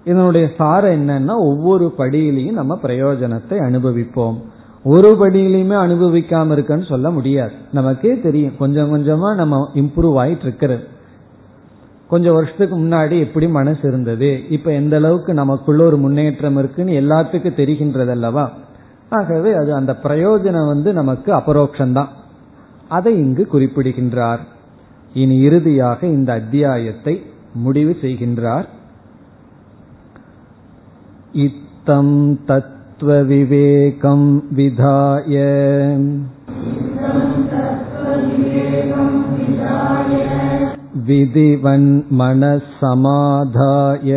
இதனுடைய சாரம் என்னன்னா ஒவ்வொரு படியிலையும் நம்ம பிரயோஜனத்தை அனுபவிப்போம். ஒரு படியிலையுமே அனுபவிக்காம இருக்கன்னு சொல்ல முடியாது. நமக்கே தெரியும். கொஞ்சம் கொஞ்சமா நம்ம இம்ப்ரூவ் ஆயிட்டு இருக்கிறது. கொஞ்சம் வருஷத்துக்கு முன்னாடி எப்படி மனசு இருந்தது. இப்ப எந்த அளவுக்கு நமக்குள்ள ஒரு முன்னேற்றம் இருக்குன்னு எல்லாத்துக்கும் தெரிகின்றது அல்லவா ஆகவே அது அந்த பிரயோஜனம் வந்து நமக்கு அபரோக்ஷந்தான் அதை இங்கு குறிப்பிடுகின்றார். இனி இறுதியாக இந்த அத்தியாயத்தை முடிவு செய்கின்றார். இத்தம் தத்துவ விவேகம் விதாய. विधिवन् मनःसमाधाय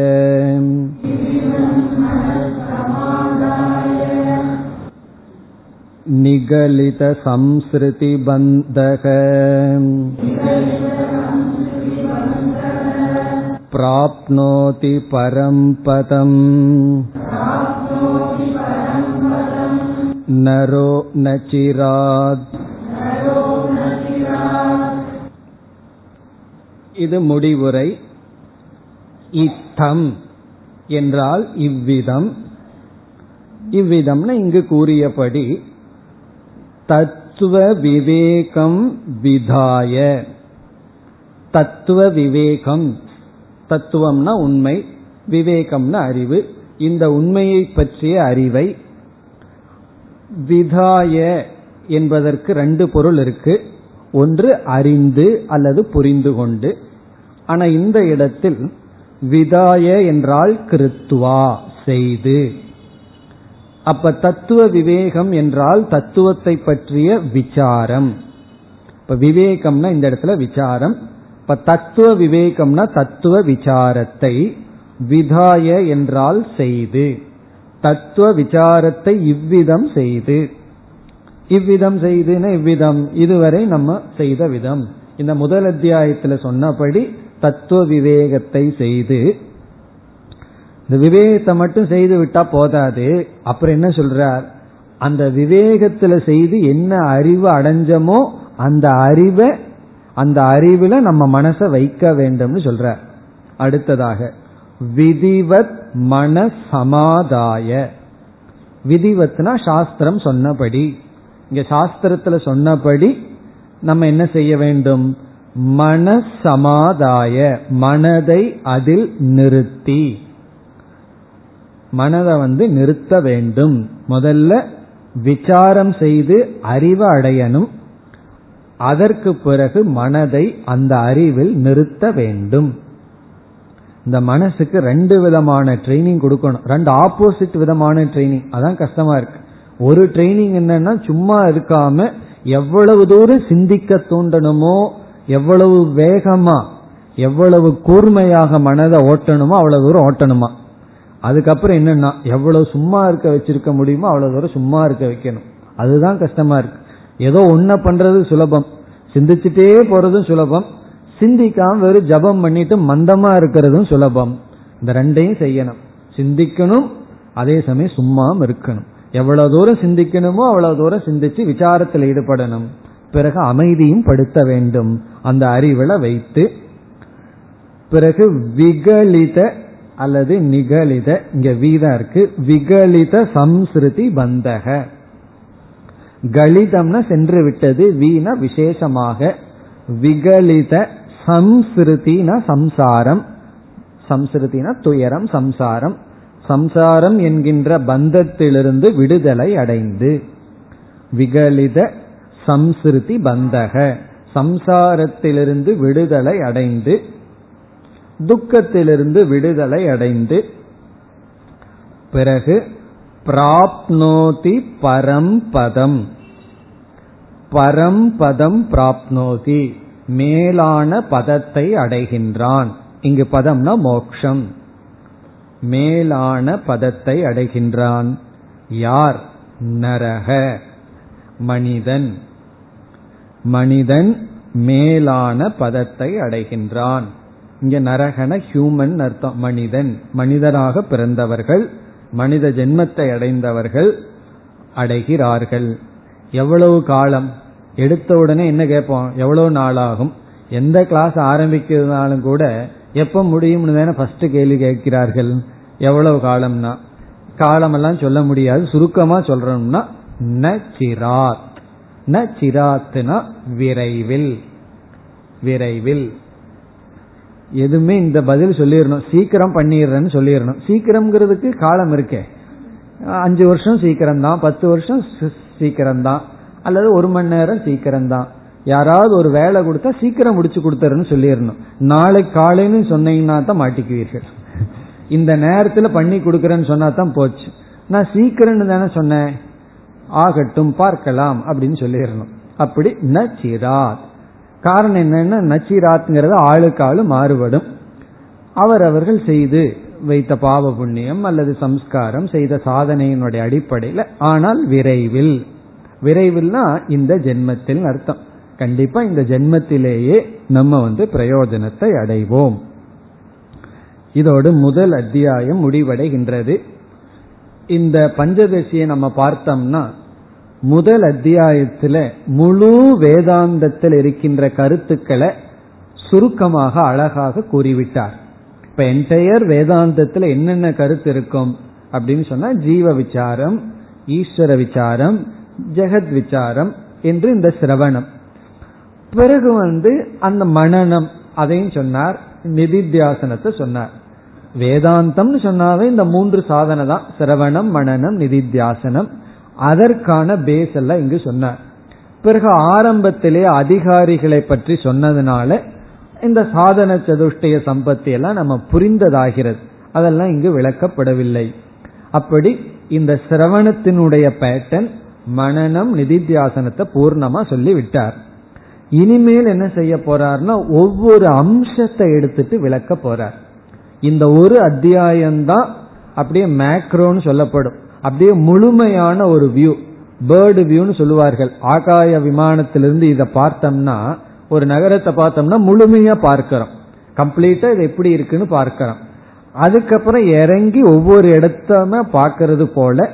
निगलितसंसृतिबन्धः प्राप्नोति परं पदम् नरो न चिरात् இது முடிவுரை. இத்தம் என்றால் இவ்விதம். இவ்விதம்னு இங்கு கூறியபடி தத்துவ விவேகம் விதாய. தத்துவ விவேகம். தத்துவம்னா உண்மை விவேகம்னா அறிவு. இந்த உண்மையை பற்றிய அறிவை விதாய என்பதற்கு ரெண்டு பொருள் இருக்கு. ஒன்று அறிந்து அல்லது புரிந்து கொண்டு. ஆனா இந்த இடத்தில் விதாய என்றால் கிருத்துவா செய்து. அப்ப தத்துவ விவேகம் என்றால் தத்துவத்தை பற்றிய விசாரம். இப்ப விவேகம்னா இந்த இடத்துல விசாரம். இப்ப தத்துவ விவேகம்னா தத்துவ விசாரத்தை. விதாய என்றால் செய்து. தத்துவ விசாரத்தை இவ்விதம் செய்து. இவ்விதம் செய்துன இவ்விதம். இதுவரை நம்ம செய்த விதம். இந்த முதல் அத்தியாயத்துல சொன்னபடி தத்துவ விவேகத்தை செய்து இந்த விவேகத்தை மட்டும் செய்து விட்டா போதாது. அப்புறம் என்ன சொல்றார்? அந்த விவேகத்துல செய்து என்ன அறிவு அடைஞ்சமோ அந்த அறிவை அந்த அறிவுல நம்ம மனசை வைக்க வேண்டும்னு சொல்ற அடுத்ததாக விதிவத் மன சமாதாய விதிவத்னா சாஸ்திரம் சொன்னபடி. இங்க சாஸ்திரத்துல சொன்னபடி நம்ம என்ன செய்ய வேண்டும்? மன சமாதாய மனதை அதில் நிறுத்தி. மனதை வந்து நிறுத்த வேண்டும். முதல்ல விசாரம் செய்து அறிவு அடையணும். அதற்கு பிறகு மனதை அந்த அறிவில் நிறுத்த வேண்டும். இந்த மனசுக்கு ரெண்டு விதமான ட்ரைனிங் கொடுக்கணும். ரெண்டு ஆப்போசிட் விதமான ட்ரைனிங் அதான் கஷ்டமா இருக்கு. ஒரு ட்ரைனிங் என்னன்னா சும்மா இருக்காம எவ்வளவு தூரம் சிந்திக்க தூண்டணுமோ எவ்வளவு வேகமா எவ்வளவு கூர்மையாக மனதை ஓட்டணுமோ அவ்வளவு தூரம் ஓட்டணுமா. அதுக்கப்புறம் என்னன்னா எவ்வளவு சும்மா இருக்க வச்சிருக்க முடியுமோ அவ்வளவு தூரம் சும்மா இருக்க வைக்கணும். அதுதான் கஷ்டமா இருக்கு. ஏதோ ஒன்ன பண்றது சுலபம். சிந்திச்சுட்டே போறதும் சுலபம். சிந்திக்காம வெறும் ஜபம் பண்ணிட்டு மந்தமா இருக்கிறதும் சுலபம். இந்த ரெண்டையும் செய்யணும். சிந்திக்கணும் அதே சமயம் சும்மாவும் இருக்கணும். எவ்வளவு தூரம் சிந்திக்கணுமோ அவ்வளவு தூரம் சிந்திச்சு விசாரத்தில் ஈடுபடணும். பிறகு அமைதியும் படுத்த வேண்டும். அந்த அறிவில் வைத்து பிறகு விகலித அல்லது நிகழித இங்க வீதா இருக்கு விகலித சம்ஸ்ருதி பந்தக. கலிதம்னா சென்று விட்டது வீண விசேஷமாக. விகலித சம்ஸ்ருதினா சம்சாரம் சம்ஸ்ருதினா துயரம் சம்சாரம். சம்சாரம் என்கின்ற பந்தத்திலிருந்து விடுதலை அடைந்து விகலித சம்ஸ்ருதி பந்தக. சம்சாரத்திலிருந்து விடுதலை அடைந்து துக்கத்திலிருந்து விடுதலை அடைந்து பிறகு பிராப்னோதி பரம்பதம் பரம்பதம் பிராப்னோதி. மேலான பதத்தை அடைகின்றான். இங்கு பதம்னா மோக்ஷம். மேலான பதத்தை அடைகின்றான். யார்? நரக. மனிதன். மனிதன் மேலான பதத்தை அடைகின்றான். இங்க நரகன ஹியூமன் அர்த்தம். மனிதன். மனிதராக பிறந்தவர்கள் மனித ஜென்மத்தை அடைந்தவர்கள் அடைகிறார்கள். எவ்வளவு காலம்? எடுத்த உடனே என்ன கேட்போம்? எவ்வளவு நாளாகும்? எந்த கிளாஸ் ஆரம்பிக்கிறதுனாலும் கூட எப்ப முடியும்னு தானே ஃபர்ஸ்ட் கேள்வி கேட்கிறார்கள்? எவ்வளவு காலம்னா? காலமெல்லாம் சொல்ல முடியாது. சுருக்கமா சொல்றோம்னா ந சிராத். ந சிராத்னா விரைவில். விரைவில். எதுவுமே இந்த பதில் சொல்லிடணும். சீக்கிரம் பண்ணிடுறேன்னு சொல்லிடணும். சீக்கிரம்ங்கிறதுக்கு காலம் இருக்கே. அஞ்சு வருஷம் சீக்கிரம் தான் பத்து வருஷம் சீக்கிரம் தான் அல்லது ஒரு மணி நேரம் சீக்கிரம் தான் யாராவது ஒரு வேலை கொடுத்தா சீக்கிரம் முடிச்சு கொடுத்துருன்னு சொல்லிடணும். நாளை காலைன்னு சொன்னீங்கன்னா தான் மாட்டிக்குவீர்கள். இந்த நேரத்தில் பண்ணி கொடுக்குறேன்னு சொன்னா தான் போச்சு. நான் சீக்கிரம்னு தானே சொன்னேன். ஆகட்டும் பார்க்கலாம் அப்படின்னு சொல்லிடணும். அப்படி நச்சிராத். காரணம் என்னன்னா நச்சிராத்ங்கிறது ஆளுக்கு ஆளு மாறுபடும். அவரவர்கள் செய்து வைத்த பாவ புண்ணியம் அல்லது சம்ஸ்காரம் செய்த சாதனையினுடைய அடிப்படையில் ஆனால் விரைவில். விரைவில்னா இந்த ஜென்மத்தில் அர்த்தம். கண்டிப்பா இந்த ஜென்மத்திலேயே நம்ம வந்து பிரயோஜனத்தை அடைவோம். இதோடு முதல் அத்தியாயம் முடிவடைகின்றது. இந்த பஞ்சதசியை நம்ம பார்த்தோம்னா முதல் அத்தியாயத்தில் முழு வேதாந்தத்தில் இருக்கின்ற கருத்துக்களை சுருக்கமாக அழகாக கூறிவிட்டார். இப்ப என்டையர் வேதாந்தத்தில் என்னென்ன கருத்து இருக்கும் அப்படின்னு சொன்னா ஜீவ விசாரம் ஈஸ்வர விசாரம் ஜெகத் விசாரம் என்று இந்த சிரவணம். பிறகு வந்து அந்த மனநம் அதையும் சொன்னார் நிதித்தியாசனத்தை சொன்னார். வேதாந்தம்னு சொன்னாவே இந்த மூன்று சாதனை தான் சிரவணம் மனநம் நிதித்தியாசனம். அதற்கான பேஸ் எல்லாம் இங்கு சொன்னார். பிறகு ஆரம்பத்திலே அதிகாரிகளை பற்றி சொன்னதுனால இந்த சாதன சதுஷ்டய சம்பத்தி எல்லாம் நம்ம புரிந்ததாகிறது. அதெல்லாம் இங்கு விளக்கப்படவில்லை. அப்படி இந்த சிரவணத்தினுடைய பேட்டன் மனநம் நிதித்தியாசனத்தை பூர்ணமா சொல்லி விட்டார் இனிமேல் என்ன செய்ய போறார்னா ஒவ்வொரு அம்சத்தை எடுத்துட்டு விளக்க போறார். இந்த ஒரு அத்தியாயம்தான் அப்படியே மேக்ரோன்னு சொல்லப்படும். அப்படியே முழுமையான ஒரு வியூ பேர்டு வியூன்னு சொல்லுவார்கள். ஆகாய விமானத்திலிருந்து இதை பார்த்தோம்னா ஒரு நகரத்தை பார்த்தோம்னா முழுமையா பார்க்கிறோம். கம்ப்ளீட்டா இது எப்படி இருக்குன்னு பார்க்கிறோம். அதுக்கப்புறம் இறங்கி ஒவ்வொரு இடத்தமே பார்க்கறது போல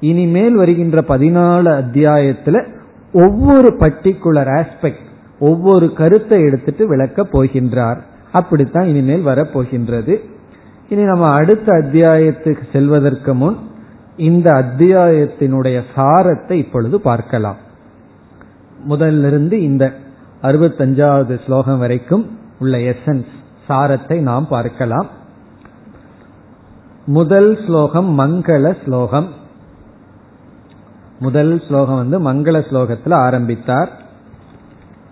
இனிமேல் வருகின்ற பதினாலு அத்தியாயத்துல ஒவ்வொரு பர்டிகுலர் ஆஸ்பெக்ட் ஒவ்வொரு கருத்தை எடுத்துட்டு விளக்க போகின்றார். அப்படித்தான் இனிமேல் வரப்போகின்றது. இனி நம்ம அடுத்த அத்தியாயத்துக்கு செல்வதற்கு முன் இந்த அத்தியாயத்தினுடைய சாரத்தை இப்பொழுது பார்க்கலாம். முதலிருந்து இந்த அறுபத்தஞ்சாவது ஸ்லோகம் வரைக்கும் உள்ள எசன்ஸ் சாரத்தை நாம் பார்க்கலாம். முதல் ஸ்லோகம் மங்கள ஸ்லோகம். முதல் ஸ்லோகம் வந்து மங்கள ஸ்லோகத்தில் ஆரம்பித்தார்.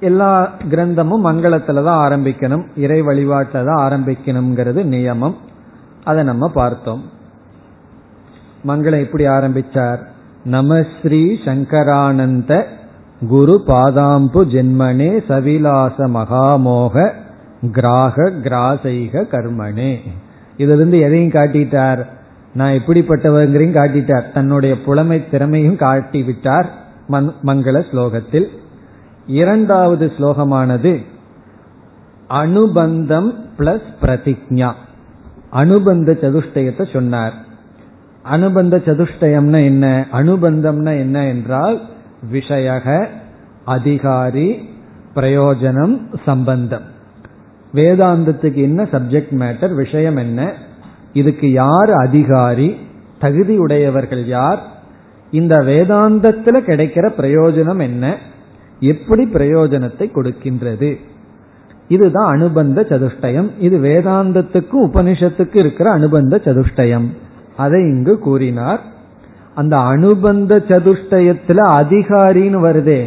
எல்லா கிரந்தமும் மங்களத்துல தான் ஆரம்பிக்கணும். இறை வழிபாட்டில் தான் ஆரம்பிக்கணுங்கிறது நியமம். அதை நம்ம பார்த்தோம். மங்களம் எப்படி ஆரம்பிச்சார்? நமஸ்ரீ சங்கரானந்த குரு பாதாம்பு ஜென்மனே சவிலாச மகாமோக கிராக கிராசைக கர்மனே. இதிலிருந்து எதையும் காட்டிட்டார். நான் எப்படிப்பட்டவங்கிறையும் காட்டிட்டார். தன்னுடைய புலமை திறமையும் காட்டி விட்டார் மங்கள ஸ்லோகத்தில். இரண்டாவது ஸ்லோகமானது அனுபந்தம் பிளஸ் பிரதிஜா அனுபந்த சதுஷ்டயத்தை சொன்னார். அனுபந்த சதுஷ்டயம்னா என்ன? அனுபந்தம்னா என்ன என்றால் விஷயக அதிகாரி பிரயோஜனம் சம்பந்தம். வேதாந்தத்துக்கு என்ன சப்ஜெக்ட் மேட்டர் விஷயம் என்ன? இதுக்கு யார் அதிகாரி? தகுதி உடையவர்கள் யார்? இந்த வேதாந்தத்தில் கிடைக்கிற பிரயோஜனம் என்ன? எப்படி பிரயோஜனத்தை கொடுக்கின்றது? இதுதான் அனுபந்த சதுஷ்டயம். இது வேதாந்தத்துக்கும் உபனிஷத்துக்கு இருக்கிற அனுபந்த சதுஷ்டயம். அதை இங்கு கூறினார். அந்த அனுபந்த சதுஷ்டயத்துல அதிகாரின்னு வருதே.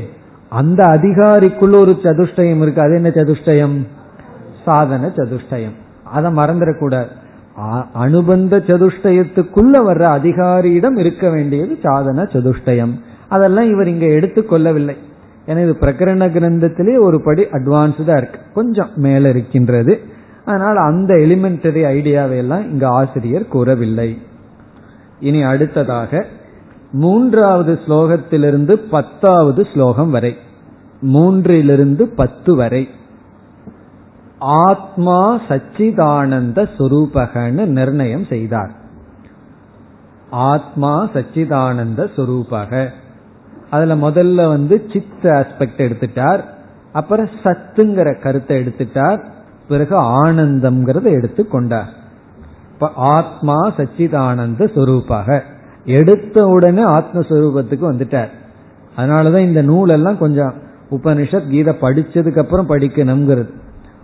அந்த அதிகாரிக்குள்ள ஒரு சதுஷ்டயம் இருக்கு. அது என்ன சதுஷ்டயம்? சாதன சதுஷ்டயம். அதை மறந்துடக்கூடாது. அனுபந்த சதுஷ்டயத்துக்குள்ள வர்ற அதிகாரியிடம் இருக்க வேண்டியது சாதன சதுஷ்டயம். அதெல்லாம் இவர் இங்க எடுத்துக்கொள்ளவில்லை. ஏன்னா இது பிரகரண கிரந்தத்திலே ஒரு படி அட்வான்ஸ்டா இருக்கு. கொஞ்சம் மேல இருக்கின்றது. அதனால் அந்த எலிமெண்டரி ஐடியாவை எல்லாம் இங்க ஆசிரியர் கூறவில்லை. இனி அடுத்ததாக மூன்றாவது ஸ்லோகத்திலிருந்து பத்தாவது ஸ்லோகம் வரை. மூன்றிலிருந்து பத்து வரை. ஆத்மா சச்சிதானந்த சுரூபகன்னு நிர்ணயம் செய்தார். ஆத்மா சச்சிதானந்த சுரூபக. அதுல முதல்ல வந்து சித் ஆஸ்பெக்ட் எடுத்துட்டார். அப்புறம் சத்துங்கிற கருத்தை எடுத்துட்டார். பிறகு ஆனந்தம்ங்கிறத எடுத்து கொண்டார். இப்ப ஆத்மா சச்சிதானந்த சொரூபாக. எடுத்த உடனே ஆத்மஸ்வரூபத்துக்கு வந்துட்டார். அதனாலதான் இந்த நூலெல்லாம் கொஞ்சம் உபனிஷத் கீதை படிச்சதுக்கு அப்புறம் படிக்கணுங்கிறது.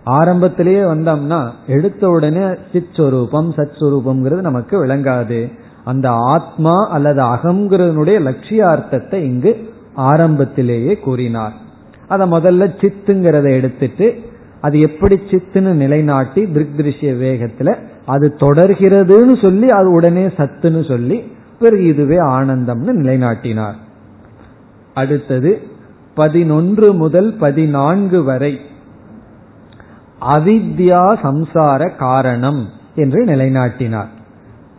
ஆரம்பத்திலேயே வந்தோம்னா எடுத்த உடனே சித் சொரூபம் சத் சுரூபம்ங்கிறது நமக்கு விளங்காது. அந்த ஆத்மா அல்லது அகங்கிறதனுடைய லட்சியார்த்தத்தை இங்கு ஆரம்பத்திலேயே கூறினார். அதை முதல்ல சித்துங்கிறத எடுத்துட்டு அது எப்படி சித்துன்னு நிலைநாட்டி திருஷ்ய வேகத்துல அது தொடர்கிறதுன்னு சொல்லி அது உடனே சத்துன்னு சொல்லி பிறகு இதுவே ஆனந்தம்னு நிலைநாட்டினார். அடுத்தது பதினொன்று முதல் பதினான்கு வரை அவித்யா சம்சார காரணம் என்று நிலைநாட்டினார்.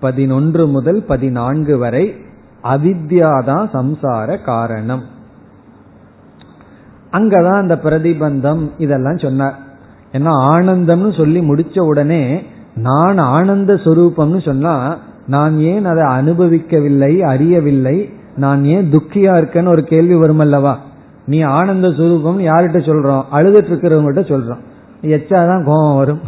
பதினொன்று முதல் பதினான்கு வரை அவித்யாதான் சம்சார காரணம். அங்கதான் அந்த பிரதிபந்தம் இதெல்லாம் சொன்னார். ஏன்னா ஆனந்தம்னு சொல்லி முடிச்ச உடனே நான் ஆனந்த சொரூபம்னு சொன்னா நான் ஏன் அதை அனுபவிக்கவில்லை அறியவில்லை நான் ஏன் துக்கியா இருக்கேன்னு ஒரு கேள்வி வரும் அல்லவா நீ ஆனந்த சுரூபம் யார்கிட்ட சொல்றோம்? அழுதுட்டு இருக்கிறவங்ககிட்ட சொல்றோம். எச்சாதான் கோபம் வரும்.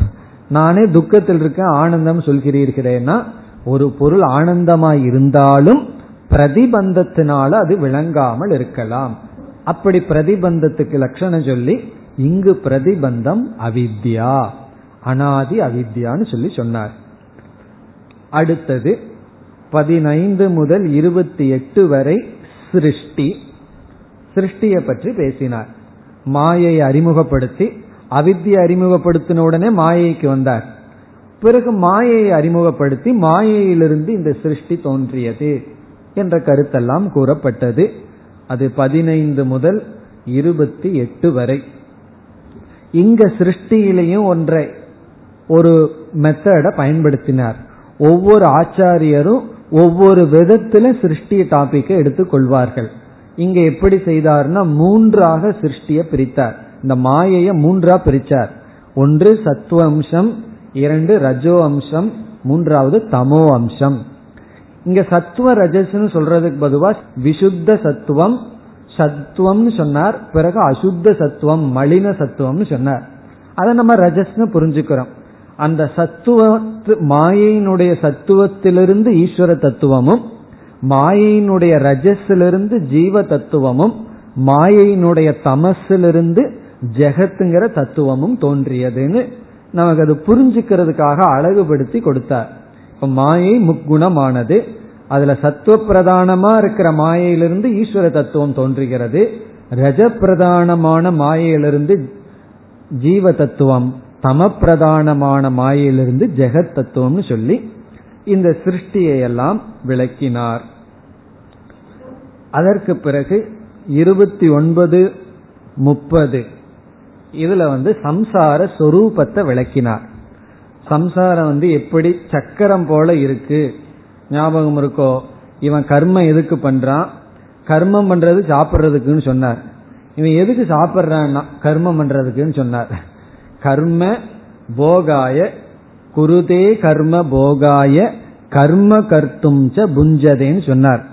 நானே துக்கத்தில் இருக்கேன் ஆனந்தம் சொல்கிறீர்களேன்னா ஒரு பொருள் ஆனந்தமாய் இருந்தாலும் பிரதிபந்தத்தினால அது விளங்காமல் இருக்கலாம். அப்படி பிரதிபந்தத்துக்கு லட்சணம் சொல்லி இங்கு பிரதிபந்தம் அவித்யா அனாதி அவித்யான்னு சொல்லி சொன்னார். அடுத்தது பதினைந்து முதல் இருபத்தி எட்டு வரை சிருஷ்டி. சிருஷ்டியை பற்றி பேசினார். மாயை அறிமுகப்படுத்தி அவித்தியை அறிமுகப்படுத்தின உடனே மாயைக்கு வந்தார். பிறகு மாயையை அறிமுகப்படுத்தி மாயையிலிருந்து இந்த சிருஷ்டி தோன்றியது என்ற கருத்தெல்லாம் கூறப்பட்டது. அது பதினைந்து முதல் இருபத்தி எட்டு வரை. இங்க சிருஷ்டியிலையும் ஒன்றை ஒரு மெத்தட பயன்படுத்தினார். ஒவ்வொரு ஆச்சாரியரும் ஒவ்வொரு விதத்துல சிருஷ்டி டாபிக்கை எடுத்துக் கொள்வார்கள். இங்க எப்படி செய்தார்னா மூன்றாக சிருஷ்டிய பிரித்தார். இந்த மாயைய மூன்றா பிரிச்சார். ஒன்று சத்வம்சம் இரண்டு ரஜோ அம்சம் மூன்றாவது தமோ அம்சம். இங்க சத்துவ ரஜஸ்னு சொல்றதுக்கு பதுவா விசுத்த சத்துவம் சத்துவம்னு சொன்னார் பிறகு அசுத்த சத்துவம் மலின சத்துவம்னு சொன்னார். அதை நம்ம ரஜஸ்னு புரிஞ்சுக்கிறோம். அந்த சத்துவ மாயையினுடைய சத்துவத்திலிருந்து ஈஸ்வர தத்துவமும் மாயையினுடைய ரஜஸிலிருந்து ஜீவ தத்துவமும் மாயையினுடைய தமசிலிருந்து ஜெகத்துங்கிற தத்துவமும் தோன்றியதுன்னு நமக்கு அது புரிஞ்சுக்கிறதுக்காக அழகுபடுத்தி கொடுத்தார். இப்ப மாயை முக்குணமானது. அதுல சத்துவ பிரதானமா இருக்கிற மாயையிலிருந்து ஈஸ்வர தத்துவம் தோன்றுகிறது. ரஜ பிரதானமான மாயையிலிருந்து ஜீவ தத்துவம் தம பிரதானமான மாயையிலிருந்து ஜெகத் தத்துவம்னு சொல்லி இந்த சிருஷ்டியை எல்லாம் விளக்கினார். அதற்கு பிறகு இருபத்தி ஒன்பது முப்பது இதுல வந்து சம்சார சொரூபத்தை விளக்கினார். சம்சாரம் வந்து எப்படி சக்கரம் போல இருக்கு? ஞாபகம் இருக்கோ? இவன் கர்மம் எதுக்கு பண்றான்? கர்மம் பண்றது சாப்பிட்றதுக்குன்னு சொன்னார். இவன் எதுக்கு சாப்பிட்றான்னா கர்மம் பண்றதுக்குன்னு சொன்னார். கர்ம போகாய குருதே கர்ம போகாய கர்ம கர்த்தும் ச புஞ்சதேன்னு சொன்னார்.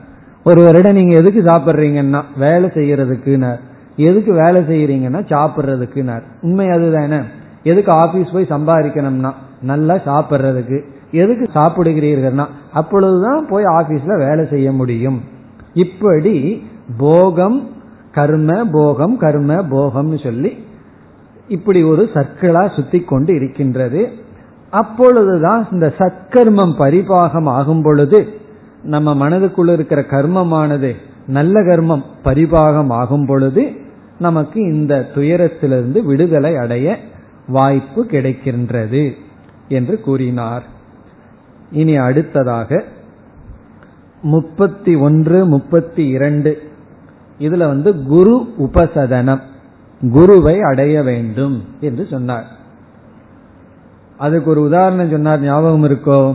ஒரு வருடம் நீங்க எதுக்கு சாப்பிட்றீங்கன்னா வேலை செய்யறதுக்குனார் எதுக்கு வேலை செய்யறீங்கன்னா சாப்பிட்றதுக்குனார் உண்மை அதுதானே. எதுக்கு ஆபீஸ் போய் சம்பாதிக்கணும்னா? நல்லா சாப்பிட்றதுக்கு. எதுக்கு சாப்பிடுகிறீர்கள்னா? அப்பொழுதுதான் போய் ஆபீஸ்ல வேலை செய்ய முடியும். இப்படி போகம் கர்ம போகம் கர்ம போகம்னு சொல்லி இப்படி ஒரு சர்க்கிளா சுத்தி கொண்டு இருக்கின்றது. அப்பொழுதுதான் இந்த சத்கர்மம் பரிபாகம் ஆகும் பொழுது நம்ம மனதுக்குள்ள இருக்கிற கர்மமானது நல்ல கர்மம் பரிபாகம் ஆகும் பொழுது நமக்கு இந்த துயரத்திலிருந்து விடுதலை அடைய வாய்ப்பு கிடைக்கின்றது என்று கூறினார். இனி அடுத்ததாக முப்பத்தி ஒன்று முப்பத்தி இரண்டு. இதுல வந்து குரு உபசதனம் குருவை அடைய வேண்டும் என்று சொன்னார். அதுக்கு ஒரு உதாரணம் சொன்னார் ஞாபகம் இருக்கோ?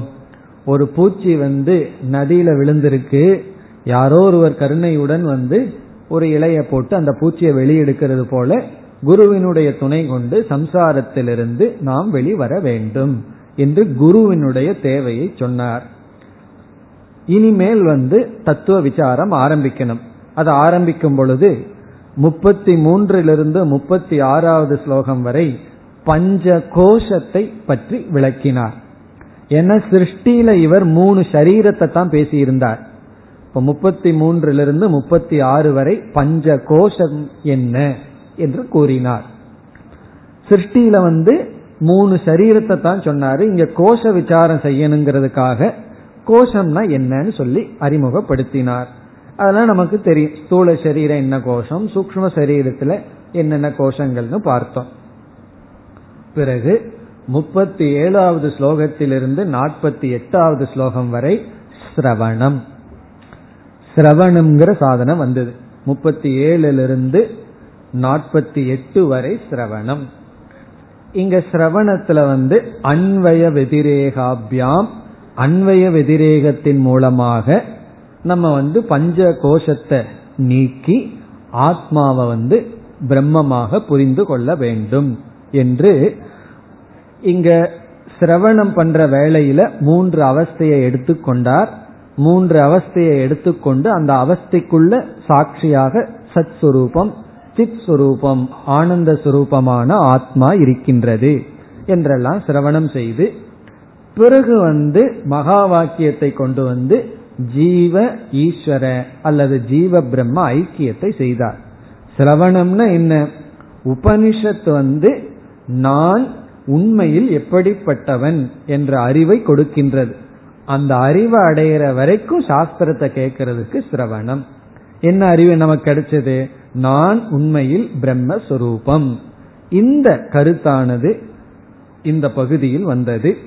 ஒரு பூச்சி வந்து நதியில விழுந்திருக்கு யாரோ ஒருவர் கருணையுடன் வந்து ஒரு இலைய போட்டு அந்த பூச்சியை வெளியெடுக்கிறது போல குருவினுடைய துணை கொண்டு சம்சாரத்திலிருந்து நாம் வெளிவர வேண்டும் என்று குருவினுடைய தேவையை சொன்னார். இனிமேல் வந்து தத்துவ விசாரம் ஆரம்பிக்கணும். அது ஆரம்பிக்கும் பொழுது முப்பத்தி மூன்றிலிருந்து முப்பத்தி ஆறாவது ஸ்லோகம் வரை பஞ்ச கோஷத்தை பற்றி விளக்கினார். என சிருஷ்டியில இவர் மூணு சரீரத்தை தான் பேசியிருந்தார். இப்ப முப்பத்தி மூன்றிலிருந்து முப்பத்தி ஆறு வரை பஞ்ச கோஷம் என்ன என்று கூறினார். சிருஷ்டியில வந்து மூணு சரீரத்தை தான் சொன்னாரு. இங்க கோஷ விசாரம் செய்யணுங்கிறதுக்காக கோஷம்னா என்னன்னு சொல்லி அறிமுகப்படுத்தினார். அதெல்லாம் நமக்கு தெரியும். ஸ்தூல சரீரம் என்ன கோஷம்? சூக்ம சரீரத்துல என்னென்ன கோஷங்கள்னு பார்த்தோம். பிறகு முப்பத்தி ஏழாவது ஸ்லோகத்திலிருந்து நாற்பத்தி எட்டாவது ஸ்லோகம் வரை சிரவணம் சிரவணம்ங்கிற சாதனம் வந்தது. முப்பத்தி ஏழுலிருந்து நாற்பத்தி எட்டு வரை சிரவணம். இங்க சிரவணத்துல வந்து அன்வய வெதிரேகாபியாம் அன்வய வெதிரேகத்தின் மூலமாக நம்ம வந்து பஞ்ச கோஷத்தை நீக்கி ஆத்மாவை வந்து பிரம்மமாக புரிந்து கொள்ள வேண்டும் என்று இங்க சிரவணம் பண்ற வேளையில மூன்று அவஸ்தையை எடுத்துக்கொண்டார். மூன்று அவஸ்தையை எடுத்துக்கொண்டு அந்த அவஸ்தைக்குள்ள சாட்சியாக சத் சுரூபம் சித் சுரூபம் ஆனந்த சுரூபமான ஆத்மா இருக்கின்றது என்றெல்லாம் சிரவணம் செய்து பிறகு வந்து மகா வாக்கியத்தை கொண்டு வந்து ஜீவ ஈஸ்வர அல்லது ஜீவ பிரம்ம ஐக்கியத்தை செய்தார். சிரவணம்னா என்ன? உபனிஷத்து வந்து நான் உண்மையில் எப்படிப்பட்டவன் என்ற அறிவை கொடுக்கின்றது. அந்த அறிவை அடையிற வரைக்கும் சாஸ்திரத்தை கேட்கறதுக்கு சிரவணம். என்ன அறிவு நமக்கு கிடைச்சது? நான் உண்மையில் பிரம்மஸ்வரூபம். இந்த கருத்தானது இந்த பகுதியில் வந்தது.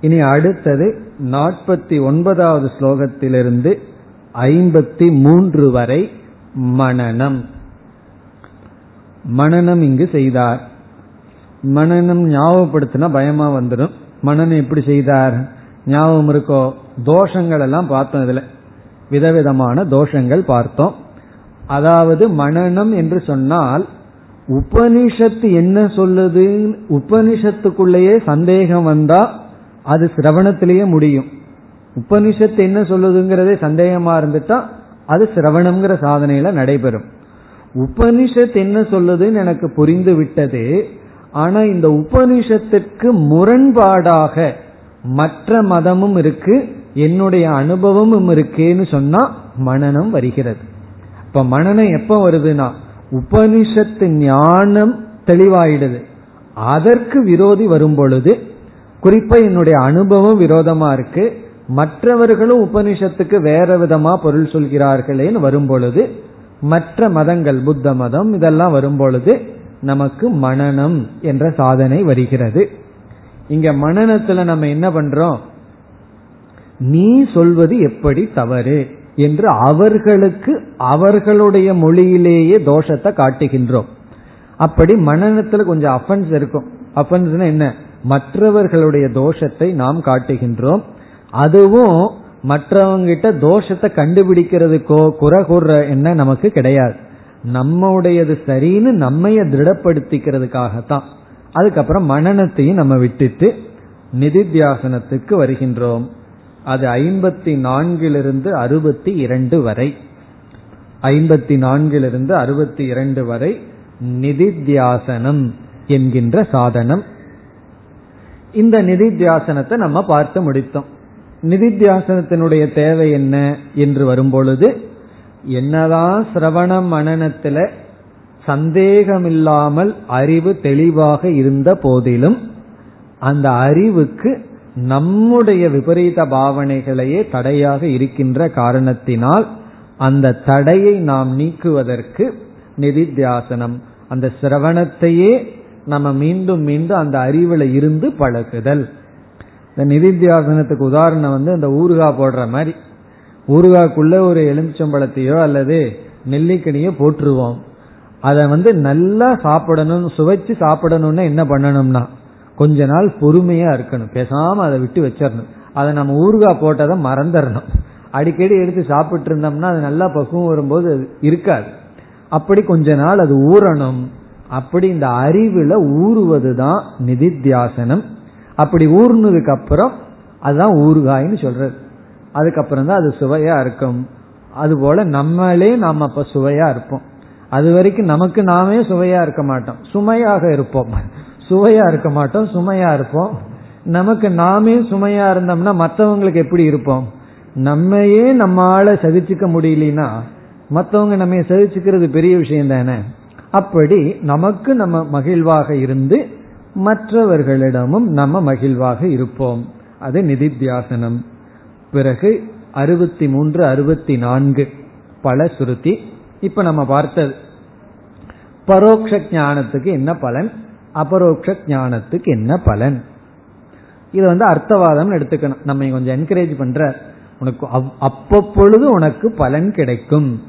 இனி அடுத்தது நாற்பத்தி ஒன்பதாவது ஸ்லோகத்திலிருந்து ஐம்பத்தி மூன்று வரை மனநம். மனநம் இங்கு செய்தார். மனநம் ஞாபகப்படுத்தினா பயமா வந்துடும். மனநம் எப்படி செய்தார்? ஞாபகம் இருக்கோ? தோஷங்கள் எல்லாம் பார்த்தோம் இதுல. விதவிதமான தோஷங்கள் பார்த்தோம். அதாவது மனநம் என்று சொன்னால் உபனிஷத்து என்ன சொல்லுது? உபனிஷத்துக்குள்ளேயே சந்தேகம் வந்தா அது சிரவணத்திலேயே முடியும். உபனிஷத்து என்ன சொல்லுதுங்கிறதே சந்தேகமா இருந்துட்டா அது சிரவணம்ங்கிற சாதனையில நடைபெறும். உபனிஷத் என்ன சொல்லுதுன்னு எனக்கு புரிந்து விட்டது. ஆனா இந்த உபனிஷத்திற்கு முரண்பாடாக மற்ற மதமும் இருக்கு என்னுடைய அனுபவமும் இருக்கேன்னு சொன்னா மனநம் வருகிறது. இப்ப மனநம் எப்ப வருதுன்னா உபனிஷத்து ஞானம் தெளிவாயிடுது. அதற்கு விரோதி வரும் பொழுது குறிப்பா என்னுடைய அனுபவம் விரோதமா இருக்கு மற்றவர்களும் உபனிஷத்துக்கு வேற விதமா பொருள் சொல்கிறார்களேன்னு வரும் பொழுது மற்ற மதங்கள் புத்த மதம் இதெல்லாம் வரும் பொழுது நமக்கு மனநம் என்ற சாதனை வருகிறது. இங்க மனநத்துல நம்ம என்ன பண்றோம்? நீ சொல்வது எப்படி தவறு என்று அவர்களுக்கு அவர்களுடைய மொழியிலேயே தோஷத்தை காட்டுகின்றோம். அப்படி மனநத்துல கொஞ்சம் அஃபன்ஸ் இருக்கும். அஃபன்ஸ்னா என்ன? மற்றவர்களுடைய தோஷத்தை நாம் காட்டுகின்றோம். அதுவும் மற்றவங்கிட்ட தோஷத்தை கண்டுபிடிக்கிறதுக்கோ குறை கூற என்ன நமக்கு கிடையாது. நம்முடையது சரின்னு நம்மைய திருடப்படுத்திக்கிறதுக்காகத்தான் அதுக்கப்புறம் மனநத்தையும் நம்ம விட்டுட்டு நிதித்தியாசனத்துக்கு வருகின்றோம். அது ஐம்பத்தி நான்கிலிருந்து அறுபத்தி இரண்டு வரை. ஐம்பத்தி நான்கிலிருந்து அறுபத்தி இரண்டு வரை நிதித்தியாசனம் என்கின்ற சாதனம். இந்த நிதித்தியாசனத்தை நம்ம பார்த்து முடித்தோம். நிதித்தியாசனத்தினுடைய தேவை என்ன என்று வரும்பொழுது என்னதான் சிரவண மனநத்துல சந்தேகமில்லாமல் அறிவு தெளிவாக இருந்த போதிலும் அந்த அறிவுக்கு நம்முடைய விபரீத பாவனைகளையே தடையாக இருக்கின்ற காரணத்தினால் அந்த தடையை நாம் நீக்குவதற்கு நிதித்தியாசனம். அந்த சிரவணத்தையே நம்ம மீண்டும் மீண்டும் அந்த அறிவுல இருந்து பழகுதல். இந்த நிதித்தியாசனத்துக்கு உதாரணம் வந்து இந்த ஊறுகாய் போடுற மாதிரி. ஊறுகாய்க்குள்ள ஒரு எலுமிச்சம்பழத்தையோ அல்லது நெல்லிக்கனியோ போட்டுருவோம் அதை வந்து நல்லா சாப்பிடணும் சுவைச்சு சாப்பிடணும்னா என்ன பண்ணணும்னா கொஞ்ச நாள் பொறுமையா இருக்கணும். பேசாம அதை விட்டு வச்சிடணும். அதை நம்ம ஊறுகா போட்டதை மறந்துடணும். அடிக்கடி எடுத்து சாப்பிட்டு இருந்தோம்னா அது நல்லா பக்குவம் வரும்போது இருக்காது. அப்படி கொஞ்ச நாள் அது ஊறணும். அப்படி இந்த அறிவுல ஊறுவதுதான் நிதித்தியாசனம். அப்படி ஊர்னதுக்கு அப்புறம் அதுதான் ஊறுகாய்னு சொல்றது. அதுக்கப்புறம் தான் அது சுவையா இருக்கும். அதுபோல நம்மளே நாம அப்ப சுவையா இருப்போம். அது வரைக்கும் நமக்கு நாமே சுவையா இருக்க மாட்டோம். சுமையாக இருப்போம். சுவையா இருக்க மாட்டோம் சுமையா இருப்போம். நமக்கு நாமே சுமையா இருந்தோம்னா மற்றவங்களுக்கு எப்படி இருப்போம்? நம்மையே நம்மால சகிச்சுக்க முடியலனா மற்றவங்க நம்ம சகிச்சுக்கிறது பெரிய விஷயம் தானே? அப்படி நமக்கு நம்ம மகிழ்வாக இருந்து மற்றவர்களிடமும் நம்ம மகிழ்வாக இருப்போம். அது நிதித்தியாசனம். பிறகு அறுபத்தி மூன்று அறுபத்தி நான்கு பல சுருத்தி இப்ப நம்ம பார்த்தது. பரோக்ஷ ஞானத்துக்கு என்ன பலன்? அபரோக்ஷ ஞானத்துக்கு என்ன பலன்? இது வந்து அர்த்தவாதம் எடுத்துக்கணும். நம்ம கொஞ்சம் என்கரேஜ் பண்ற உனக்கு அப்பப்பொழுது உனக்கு பலன் கிடைக்கும்.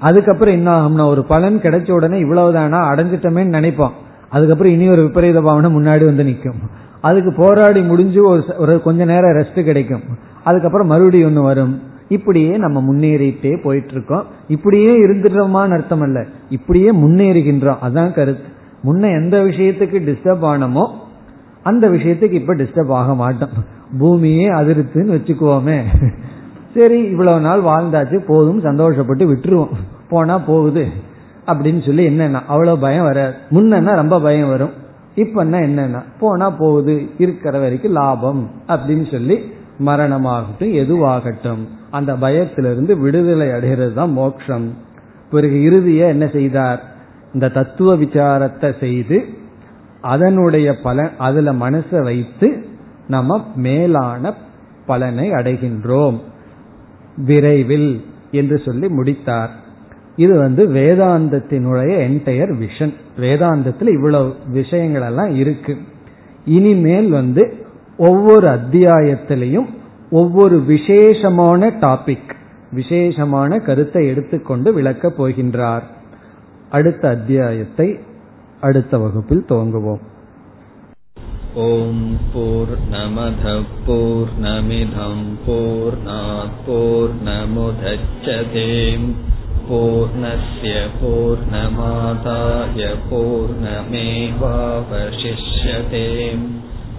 அதுக்கப்புறம் என்ன ஆகும்னா ஒரு பலன் கிடைச்ச உடனே இவ்வளவுதானா அடைஞ்சிட்டமே நினைப்போம். அதுக்கப்புறம் இனி ஒரு விபரீத பாவனை முன்னாடி வந்து நிற்கும் அதுக்கு போராடி முடிஞ்சு ஒரு கொஞ்ச நேரம் ரெஸ்ட் கிடைக்கும். அதுக்கப்புறம் மறுபடியும் ஒன்று வரும். இப்படியே நம்ம முன்னேறிட்டே போயிட்டு இருக்கோம் இப்படியே இருந்துடுறோமான்னு அர்த்தம் அல்ல இப்படியே முன்னேறுகின்றோம். அதான் கருத்து. முன்ன எந்த விஷயத்துக்கு டிஸ்டர்ப் ஆனமோ அந்த விஷயத்துக்கு இப்ப டிஸ்டர்ப் ஆக மாட்டோம். பூமியே அதிருத்துன்னு வச்சுக்குவோமே. சரி இவ்வளவு நாள் வாழ்ந்தாச்சு போதும் சந்தோஷப்பட்டு விட்டுருவோம். போனா போகுது அப்படின்னு சொல்லி என்னன்னா அவ்வளவு பயம் வராது. முன்னா ரொம்ப பயம் வரும். இப்ப என்னன்னா போனா போகுது இருக்கிற வரைக்கும் லாபம் அப்படின்னு சொல்லி மரணமாகட்டும் எதுவாகட்டும் அந்த பயத்திலிருந்து விடுதலை அடைகிறது தான் மோட்சம். பிறகு இறுதிய என்ன செய்தார்? இந்த தத்துவ விசாரத்தை செய்து அதனுடைய பலன் அதுல மனசை வைத்து நம்ம மேலான பலனை அடைகின்றோம். விரைவில் என்று சொல்லி முடித்தார். இது வந்து வேதாந்தத்தினுடைய என்டையர் விஷன் வேதாந்தத்தில் இவ்வளவு விஷயங்கள் எல்லாம் இருக்கு. இனிமேல் வந்து ஒவ்வொரு அத்தியாயத்திலையும் ஒவ்வொரு விசேஷமான டாபிக் விசேஷமான கருத்தை எடுத்துக்கொண்டு விளக்கப் போகின்றார். அடுத்த அத்தியாயத்தை அடுத்த வகுப்பில் துவங்குவோம். ஓம் போர் நமத போர் நமிதம் போர் போர் நமுதச்சதேம் பூர்ணய பூர்ணமாதாய பூர்ணமேவாவசிஷ்யதேம்